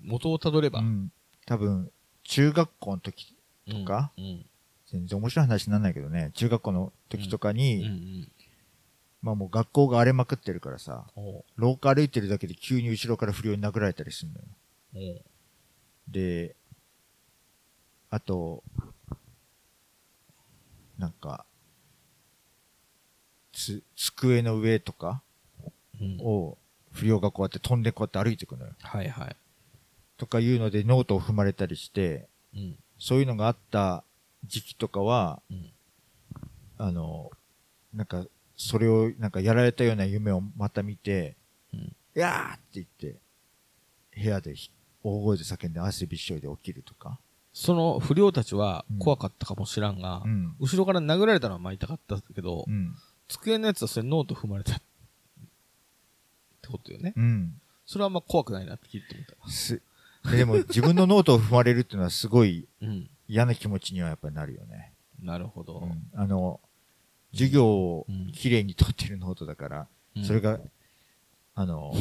A: 元をたどれば、
B: うん。多分中学校の時
A: うん
B: か
A: うん。
B: 全然面白い話にならないけどね。中学校の時とかに。まあもう学校が荒れまくってるからさ廊下歩いてるだけで急に後ろから不良に殴られたりするのよであとなんかつ机の上とか
A: うん
B: を不良がこうやって飛んでこうやって歩いていくのよ
A: はいはい。
B: とかいうのでノートを踏まれたりして
A: うん。
B: そういうのがあった時期とかは
A: うん。
B: あのなんかそれをなんかやられたような夢をまた見て
A: うん。
B: 「やー!」って言って部屋でひ大声で叫んで汗びっしょりで起きるとか、
A: その不良たちは
B: うん
A: 怖かったかもしらんが、
B: うん
A: 後ろから殴られたのはまあ痛かったけど、
B: うん
A: 机のやつはそれノート踏まれたってことよね。
B: うん、
A: それはあんま怖くないなって聞いてみた。
B: すでも自分のノートを踏まれるっていうのはすごい
A: うん。
B: 嫌な気持ちにはやっぱりなるよね、
A: なるほど。
B: うんあの授業を
A: うん
B: きれいに取ってるノートだから、
A: うん
B: それがあの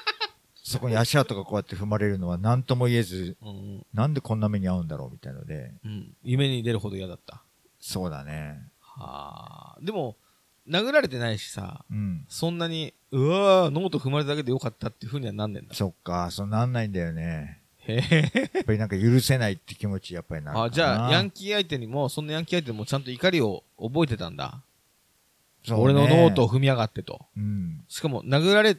B: そこに足跡がこうやって踏まれるのは何とも言えず
A: うん。
B: なんでこんな目に遭うんだろうみたいので
A: うん。夢に出るほど嫌だった。
B: そうだね
A: はあ。でも、殴られてないしさ、
B: うん
A: そんなに、うわー、ノート踏まれただけでよかったっていう風にはなんねんだ。
B: そっかそうなんないんだよねやっぱりなんか許せないって気持ちやっぱりな
A: あ、じゃあ、ヤンキー相手にも、そんなヤンキー相手にもちゃんと怒りを覚えてたんだ。
B: そうね
A: 俺のノートを踏みやがってと。
B: うん
A: しかも、殴られ、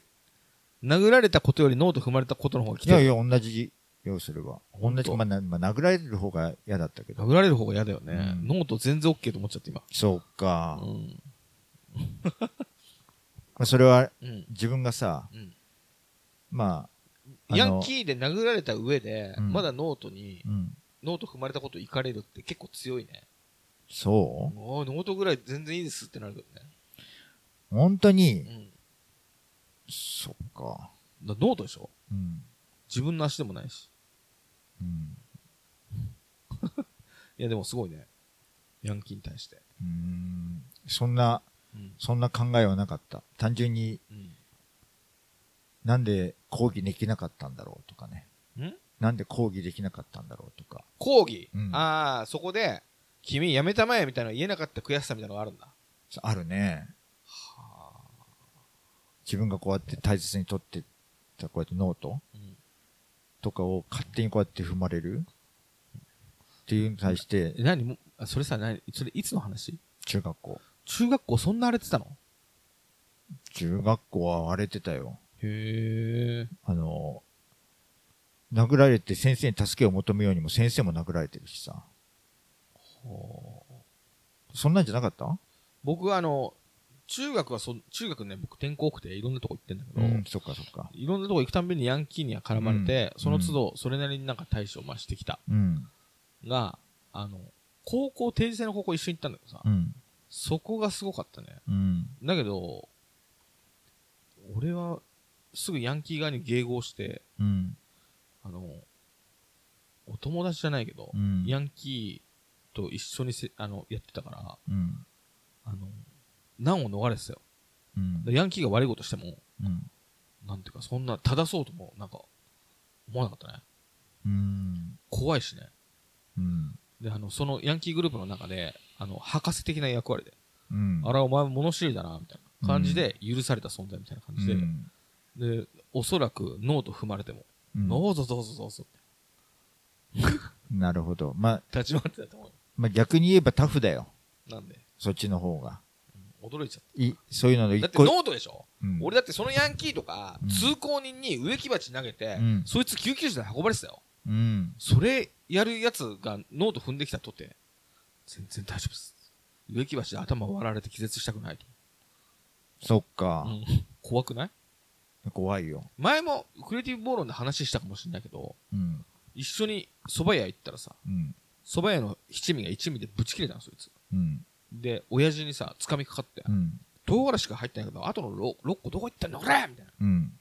A: 殴られたことよりノート踏まれたことの方が来てる。
B: いやいや同じ要すれば同じ、まあなまあ、殴られる方が嫌だったけど
A: 殴られる方が嫌だよね。
B: うん
A: ノート全然 OK と思っちゃって今。
B: そうか、
A: うん。
B: まあ、それは
A: うん。
B: 自分がさ
A: うん。
B: まあ
A: ヤンキーで殴られた上で、
B: うん
A: まだノートに、
B: うん
A: ノート踏まれたこと怒れるって結構強いね。
B: そ
A: おーノートぐらい全然いいですってなるけどね。う
B: 本当に、
A: ん。
B: そっか。
A: だノートでしょ？
B: うん。
A: 自分の足でもないし。
B: うん。
A: いや、でもすごいね。ヤンキーに対して。
B: うーん。そんな、
A: うん。
B: そんな考えはなかった。単純に
A: うん。
B: なんで抗議できなかったんだろうとかね。
A: ん？
B: なんで抗議できなかったんだろうとか。
A: 講義、
B: うん
A: ああ、そこで、君辞めたまえみたいなの言えなかった悔しさみたいなのがあるんだ。
B: あるね。
A: はあ。
B: 自分がこうやって大切に取ってたこうやってノート？
A: うん。
B: とかを勝手にこうやって踏まれる？っていうのに対して
A: え、何？も、あそれさ、何？それいつの話？
B: 中学校。
A: 中学校そんな荒れてたの？
B: 中学校は荒れてたよ。
A: へえ。
B: あの、殴られて先生に助けを求めようにも先生も殴られてるしさ。そんなんじゃなかった？
A: 僕はあの、中学はそ、中学ね、僕転校区でいろんなとこ行ってんだけど、
B: うん、そっかそっか。
A: いろんなとこ行くたんびにヤンキーには絡まれて、
B: うん
A: その都度、それなりになんか対処を増してきた。
B: うん。
A: が、あの、高校、定時制の高校一緒に行ったんだけどさ、
B: うん。
A: そこがすごかったね。
B: うん。
A: だけど、俺は、すぐヤンキー側に迎合して、
B: うん。
A: あの、お友達じゃないけど、
B: うん。
A: ヤンキーと一緒にせあのやってたから、
B: うん。
A: あの、難を逃れてたよ。ヤンキーが悪いことしても、
B: うん。
A: なんていうか、そんな正そうとも、なんか、思わなかったね。
B: うん。
A: 怖いしね。
B: うん。
A: で、あの、そのヤンキーグループの中で、あの、博士的な役割で、
B: うん。
A: あら、お前物知りだな、みたいな感じで、許された存在みたいな感じで、
B: うん
A: で、おそらくノート踏まれても、
B: うん
A: どうぞどうぞどうぞって
B: なるほど。まあ、
A: 立ち回ってたと思。
B: まあ、逆に言えばタフだよ。
A: なんで、
B: そっちの方が。
A: うん驚いちゃっ
B: い、そういうのの
A: た。だってノートでしょ、
B: うん
A: 俺だってそのヤンキーとか、
B: うん
A: 通行人に植木鉢投げて、
B: うん
A: そいつ救急車で運ばれてたよ。
B: うん。
A: それやるやつがノート踏んできたとて、全然大丈夫です。植木鉢で頭割られて気絶したくないと。
B: そっか
A: う。ん怖くない？
B: 怖いよ。
A: 前もクリエイティブ暴論で話したかもしれないけど、
B: うん。
A: 一緒に蕎麦屋行ったらさ、
B: うん。
A: 蕎麦屋の七味が一味でぶち切れたの、そいつ。
B: うん。
A: で、親父にさ、掴みかかって、
B: うん。
A: 唐辛子が入ってないけど、後の 6, 6個どこ行ったんだ、これみたいな。
B: うん。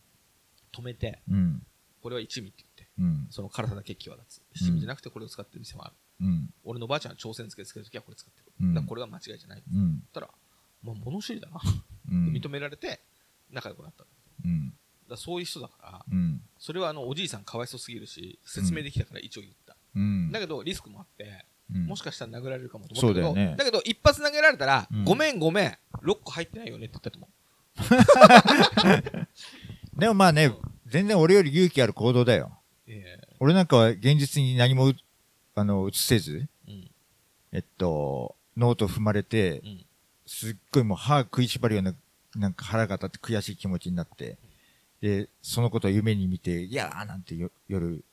A: 止めて、
B: うん。
A: これは一味って言って、
B: うん。
A: その辛さだけ際立つ。七味じゃなくてこれを使ってる店もある。
B: うん。
A: 俺のばあちゃんは朝鮮漬けつけるときはこれ使ってる。
B: うん
A: だからこれが間違いじゃない。って
B: うん。
A: 言ったら、まあ物知りだな。
B: うん。
A: 認められて、仲良くなった。
B: うん。
A: らそういう人だから、
B: うん。
A: それはあの、おじいさんかわいそうすぎるし、説明できたから一応言った。
B: うん。
A: だけど、リスクもあって、
B: うん
A: もしかしたら殴られるかもと思ったけど、
B: そうだよね
A: けど、一発投げられたら、
B: うん
A: ごめんごめん、6個入ってないよねって言ったと思
B: でもまあね
A: うん、
B: 全然俺より勇気ある行動だよ。
A: う。え
B: 俺なんかは現実に何もう、あの、映せず、
A: えうん。
B: えっと、ノート踏まれて
A: う、ん。
B: すっごいもう歯食いしばるような、なんか腹が立って悔しい気持ちになって、で、そのことを夢に見て、いやーなんてよ夜、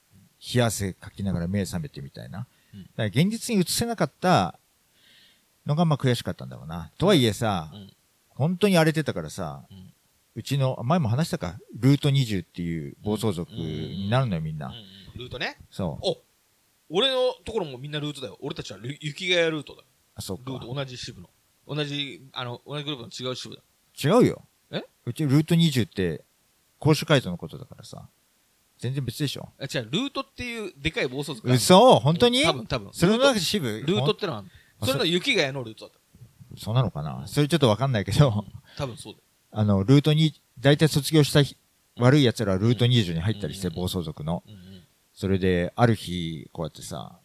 B: 冷や汗かきながら目覚めてみたいな。
A: うん
B: だから現実に映せなかったのがまあ悔しかったんだろうな。とはいえさ、
A: うん。
B: 本当に荒れてたからさ、
A: うん。
B: うちの、前も話したか、ルート20っていう暴走族になるのよ、みんな。
A: うんルートね？
B: そう。
A: お俺のところもみんなルートだよ。俺たちはル雪ヶ谷ルートだよ。
B: あ、そうか
A: ルー。ト、同じ支部の。同じ、あの、同じグループの違う支部だ。
B: 違うよ。
A: え？
B: うちルート20って、甲州街道のことだからさ。全然別でしょ。
A: あ違う、ルートっていうでかい暴走族があるの
B: 嘘？本当に？
A: 多分、多分。
B: それの中で支部？
A: トルートってのはあるの
B: あ
A: それの雪ヶ谷のルートだっ
B: そうなのかな？それちょっとわかんないけど、
A: た。多分そうだよ。
B: あの、ルートに、大体卒業した日悪い奴らはルート20に入ったりして、
A: うん
B: 暴走族の。
A: うんうん。
B: それで、ある日、こうやってさ、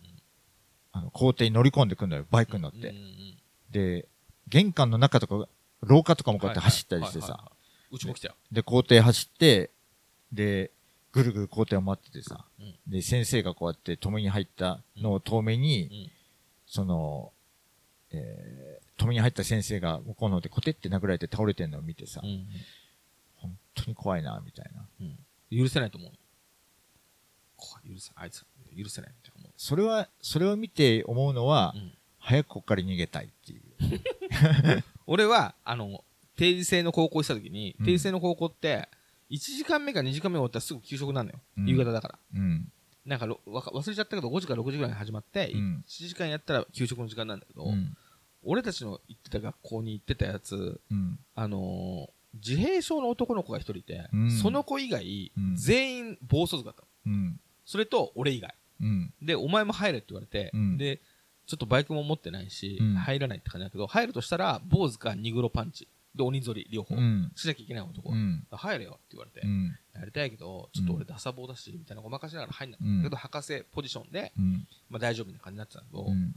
B: あの、校庭に乗り込んでくんのよ、バイクに乗って
A: うん。うんうん
B: で、玄関の中とか、廊下とかもこうやって走ったりしてさ
A: うちも来たよ。
B: で、校庭走って、で、ぐるぐる校庭を待っててさ、
A: うん
B: で、先生がこうやって止めに入ったのを遠目に、
A: うん
B: その、えー、止めに入った先生が向こうの方でコテって殴られて倒れてんのを見てさ、
A: うん
B: 本当に怖いな、みたいな。
A: うん許せないと思う。怖い許せない。あいつら、許せない思う。
B: それは、それを見て思うのは、
A: うん
B: 早くここから逃げたいっていう。
A: 俺は、あの、定時制の高校行った時に、
B: うん
A: 定時制の高校って、1時間目か2時間目終わったらすぐ給食なのよ。
B: うん
A: 夕方だから。
B: うん。
A: なんか忘れちゃったけど、5時から6時ぐらいに始まって、
B: うん
A: 1時間やったら給食の時間なんだけど、
B: うん。
A: 俺たちの行ってた学校に行ってたやつ、
B: うん。
A: あのー自閉症の男の子が一人いて、
B: うん
A: その子以外、
B: うん
A: 全員暴走族だったの。
B: うん。
A: それと俺以外。
B: うん。
A: で、お前も入れって言われて、
B: うん
A: で、ちょっとバイクも持ってないし、
B: うん
A: 入らないって感じだけど、入るとしたら、坊主かニグロパンチ。で、鬼ぞり、両方。
B: うん。
A: しなきゃいけない男。
B: うん。
A: 入れよって言われて、
B: うん。
A: やりたいけど、ちょっと俺ダサ坊だし、みたいなごまかしながら入んなかったけど、博士ポジションで、
B: うん。
A: まあ大丈夫な感じになってたんだけど、
B: うん。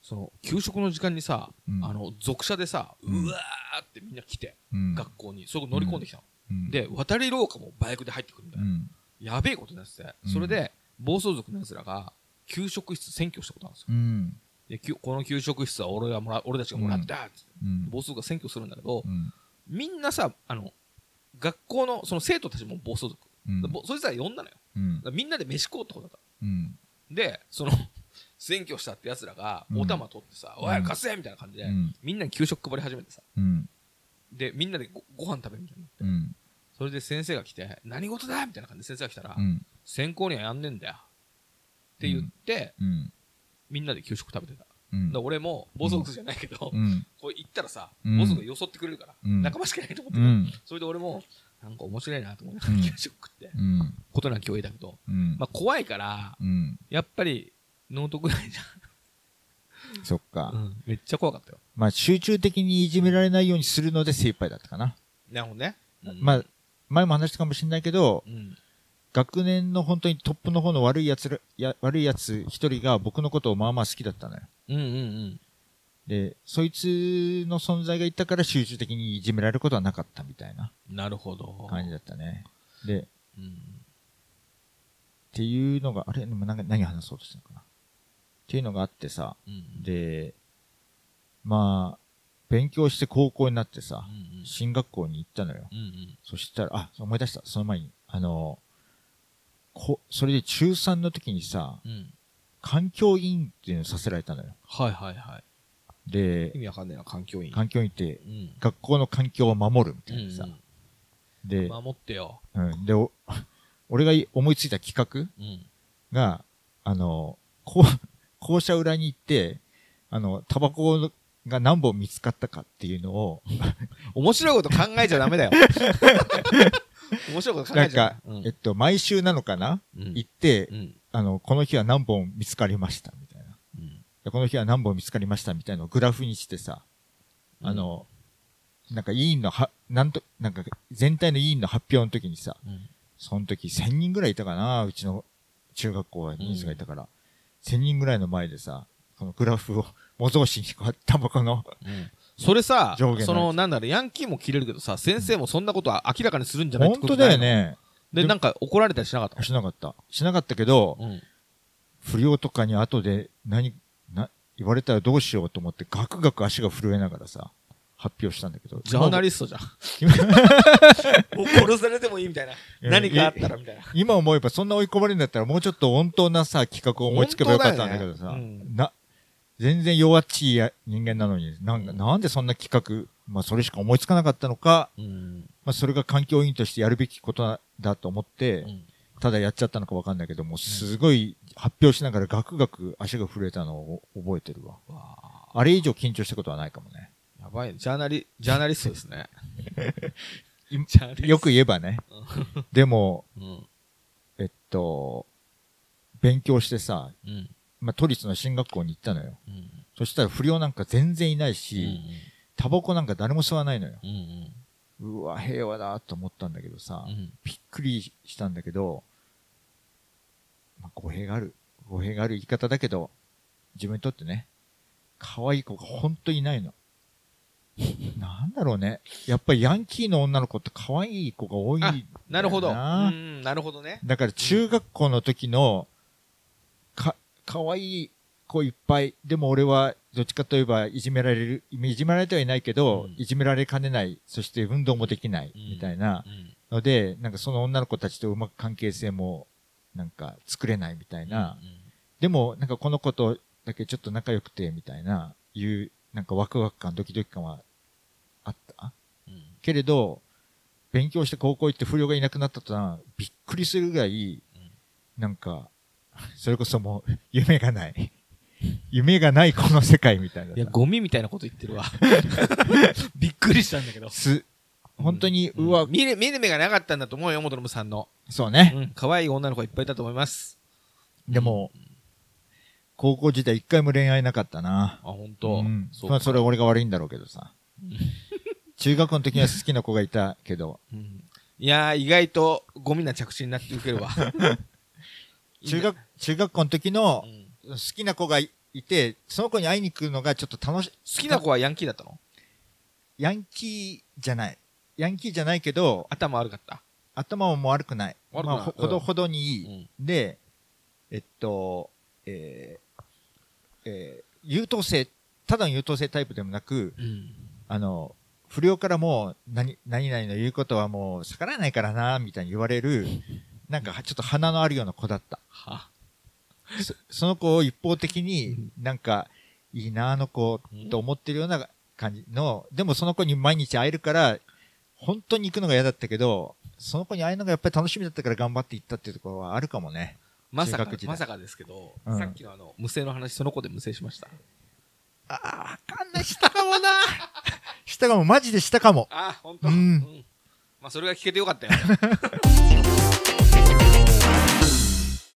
A: その、給食の時間にさ、
B: うん
A: あの、属車でさ、う
B: うん
A: わーってみんな来て、
B: うん。
A: 学校に、そこ乗り込んできたの。
B: うん、
A: で、渡り廊下もバイクで入ってくるんだよ。
B: うん。
A: やべえことになってて、
B: うん
A: それで、暴走族の奴らが、給食室占拠したことあるんですよ。
B: うん。
A: で、きゅこの給食室は俺がもら、俺たちがもらったっつって、
B: うん。
A: 暴走族が占拠するんだけど、
B: うん。
A: みんなさ、あの、学校の、その生徒たちも暴走族。
B: うん。
A: ぼそいつら呼んだのよ。
B: うん
A: だからみんなで飯食おうってことだった。
B: うん。
A: で、その、占拠したって奴らが、
B: うん
A: お玉取ってさ、
B: うん
A: おい、貸せみたいな感じで、
B: うん。
A: みんなに給食配り始めてさ、
B: うん。
A: で、みんなでごご飯食べるみたいな。
B: うん。
A: それで先生が来て、何事だみたいな感じで先生が来たら、
B: うん。
A: 先行にはやんねんだよ。って言って、
B: うん。
A: みんなで給食食べてた。
B: うん
A: ら。俺も、暴走族じゃないけど、
B: うん。
A: これ行ったらさ、
B: うん
A: 暴走族がよそってくれるから、
B: うん
A: 仲間しかいないと思ってる、
B: うん。
A: それで俺も、なんか面白いなと思って、
B: うん
A: 給食食って、
B: うん。
A: ことなんか今日だけど、
B: うん。
A: まあ怖いから、
B: うん。
A: やっぱり、ノートぐらいじ
B: そっか
A: ゃん。。うん。めっちゃ怖かったよ。
B: まあ、集中的にいじめられないようにするので精一杯だったかな。
A: なるほどね。うん
B: まあ、前も話したかもしれないけど、
A: うん。
B: 学年の本当にトップの方の悪いやつら、や悪いやつ一人が僕のことをまあまあ好きだったのよ。
A: うんうんうん。
B: で、そいつの存在がいたから集中的にいじめられることはなかったみたいな
A: なるほど。
B: 感じだったね。で、っ
A: うん。
B: ていうのが、あれでもなんか何話そうとしたのかな。っていうのがあってさ、
A: うん。
B: で、まあ、勉強して高校になってさ
A: う、ん
B: 進学校に行ったのよ。
A: うん。うん
B: そしたら、あ、思い出した。その前に、あの、こ、それで中3の時にさ、
A: うん。うん。
B: 環境委員っていうのをさせられたのよ。
A: はいはいはい。意
B: で、
A: 味わかんねえな、環境員。
B: 環境委員って
A: うん。
B: 学校の環境を守るみたいなさ。
A: うん
B: で、
A: うん。守ってよ。
B: うん、で、お 俺がい思いついた企画
A: うん。
B: が、あの、こう、校舎裏に行って、あの、タバコが何本見つかったかっていうのを、
A: 面白いこと考えちゃダメだよ。面白いこと考
B: なん
A: えちゃ
B: か、
A: うん
B: えっと、毎週なのかな？
A: うん
B: 行って
A: う、ん。
B: あの、この日は何本見つかりました、みたいな。
A: うん。
B: でこの日は何本見つかりました、みたいなのをグラフにしてさ、あの、なんか委員のは、なんと、なんか全体の委員の発表の時にさ、
A: うん。
B: その時1000人ぐらいいたかな、うちの中学校は人数がいたから、1000人ぐらいの前でさ、このグラフを 模造紙にこうタバコの、
A: うん。それさその、なんだろう、ヤンキーも切れるけどさ、先生もそんなことは明らかにするんじゃないって
B: 本当
A: ことないの？
B: だよね。
A: で、なんか怒られたりしなかった？
B: しなかった。しなかったけど、
A: うん。
B: 不良とかに後で何、な、言われたらどうしようと思ってガクガク足が震えながらさ、発表したんだけど。
A: ジャーナリストじゃん。
B: 今
A: もう殺されてもいいみたいな。
B: や
A: 何かあったらみたいな。
B: 今思えばそんな追い込まれるんだったらもうちょっと温当なさ、企画を思いつけばよかったんだけどさ、
A: 本当だよねうん
B: な、全然弱っちいや人間なのに、なんなんでそんな企画、まあそれしか思いつかなかったのか、
A: うん。
B: まあそれが環境委員としてやるべきことだと思って、
A: うん
B: ただやっちゃったのかわかんないけども、すごい発表しながらガクガク足が震えたのを覚えてるわ。
A: わあ
B: あれ以上緊張したことはないかもね。
A: やばいね。ジャーナリ、ジャーナリストですね。
B: よく言えばね。でも、
A: うん。
B: えっと、勉強してさ、
A: うん。
B: まあ都立の進学校に行ったのよ。
A: うん。
B: そしたら不良なんか全然いない
A: うん。
B: し、タバコなんか誰も吸わないのよ。
A: うん。うん。
B: うわ、平和だと思ったんだけどさ、
A: うん。
B: びっくりしたんだけど、まあ、語弊がある。語弊がある言い方だけど、自分にとってね、可愛い子が本当にいないの。なんだろうね。やっぱりヤンキーの女の子って可愛い子が多いんだよ
A: なるほど。う
B: な。
A: ん。なるほどね。
B: だから中学校の時の、か、可愛い子いっぱい。でも俺は、どっちかといえば、いじめられる、いじめられてはいないけど、
A: うん
B: いじめられかねない。そして運動もできない。
A: うん
B: みたいな
A: うん。
B: ので、なんかその女の子たちとうまく関係性も、なんか作れないみたいな。でも、なんかこの子とだけちょっと仲良くて、みたいな、いう、なんかワクワク感、ドキドキ感はあった？
A: うん。
B: けれど、勉強して高校行って不良がいなくなったとは、びっくりするぐらい、なんか、それこそもう、夢がない。夢がないこの世界みたいない
A: や、ゴミみたいなこと言ってるわ。びっくりしたんだけど。
B: す本当に、
A: う
B: うんわ、
A: 見る、見る目がなかったんだと思うよ、元信さんの。
B: そうね、
A: うん。可愛い女の子いっぱいいたと思います。
B: でも、高校時代一回も恋愛なかったな
A: あ、本当。
B: うん
A: そう
B: まあそれ俺が悪いんだろうけどさ 中学校の時には好きな子がいたけど
A: うんいやー、意外とゴミな着地になって受けるわ。
B: 中学中学校の時の
A: うん。
B: 好きな子がいてその子に会いに来るのがちょっと楽し
A: 好きな子はヤンキーだったの？
B: ヤンキーじゃない。ヤンキーじゃないけど
A: 頭悪かった？
B: 頭も悪くない。
A: 悪くない。
B: まあ、ほほどほどにいい、
A: うん。
B: でえっとえーえー優等生ただの優等生タイプでもなく
A: うん。
B: あの不良からも何何々の言うことはもう逆らえないからなみたいに言われるなんかちょっと鼻のあるような子だった。
A: は
B: そその子を一方的になんかいいなあの子と思ってるような感じのでもその子に毎日会えるから本当に行くのが嫌だったけどその子に会えるのがやっぱり楽しみだったから頑張って行ったっていうところはあるかもね。
A: まさかまさかですけど、
B: うん。
A: さっきのあの、無声の話、その子で無声しました。
B: ああわかんない。したかもな。したかもマジでしたかも
A: あ、本当。
B: うん。
A: まあ、それが聞けてよかったよ。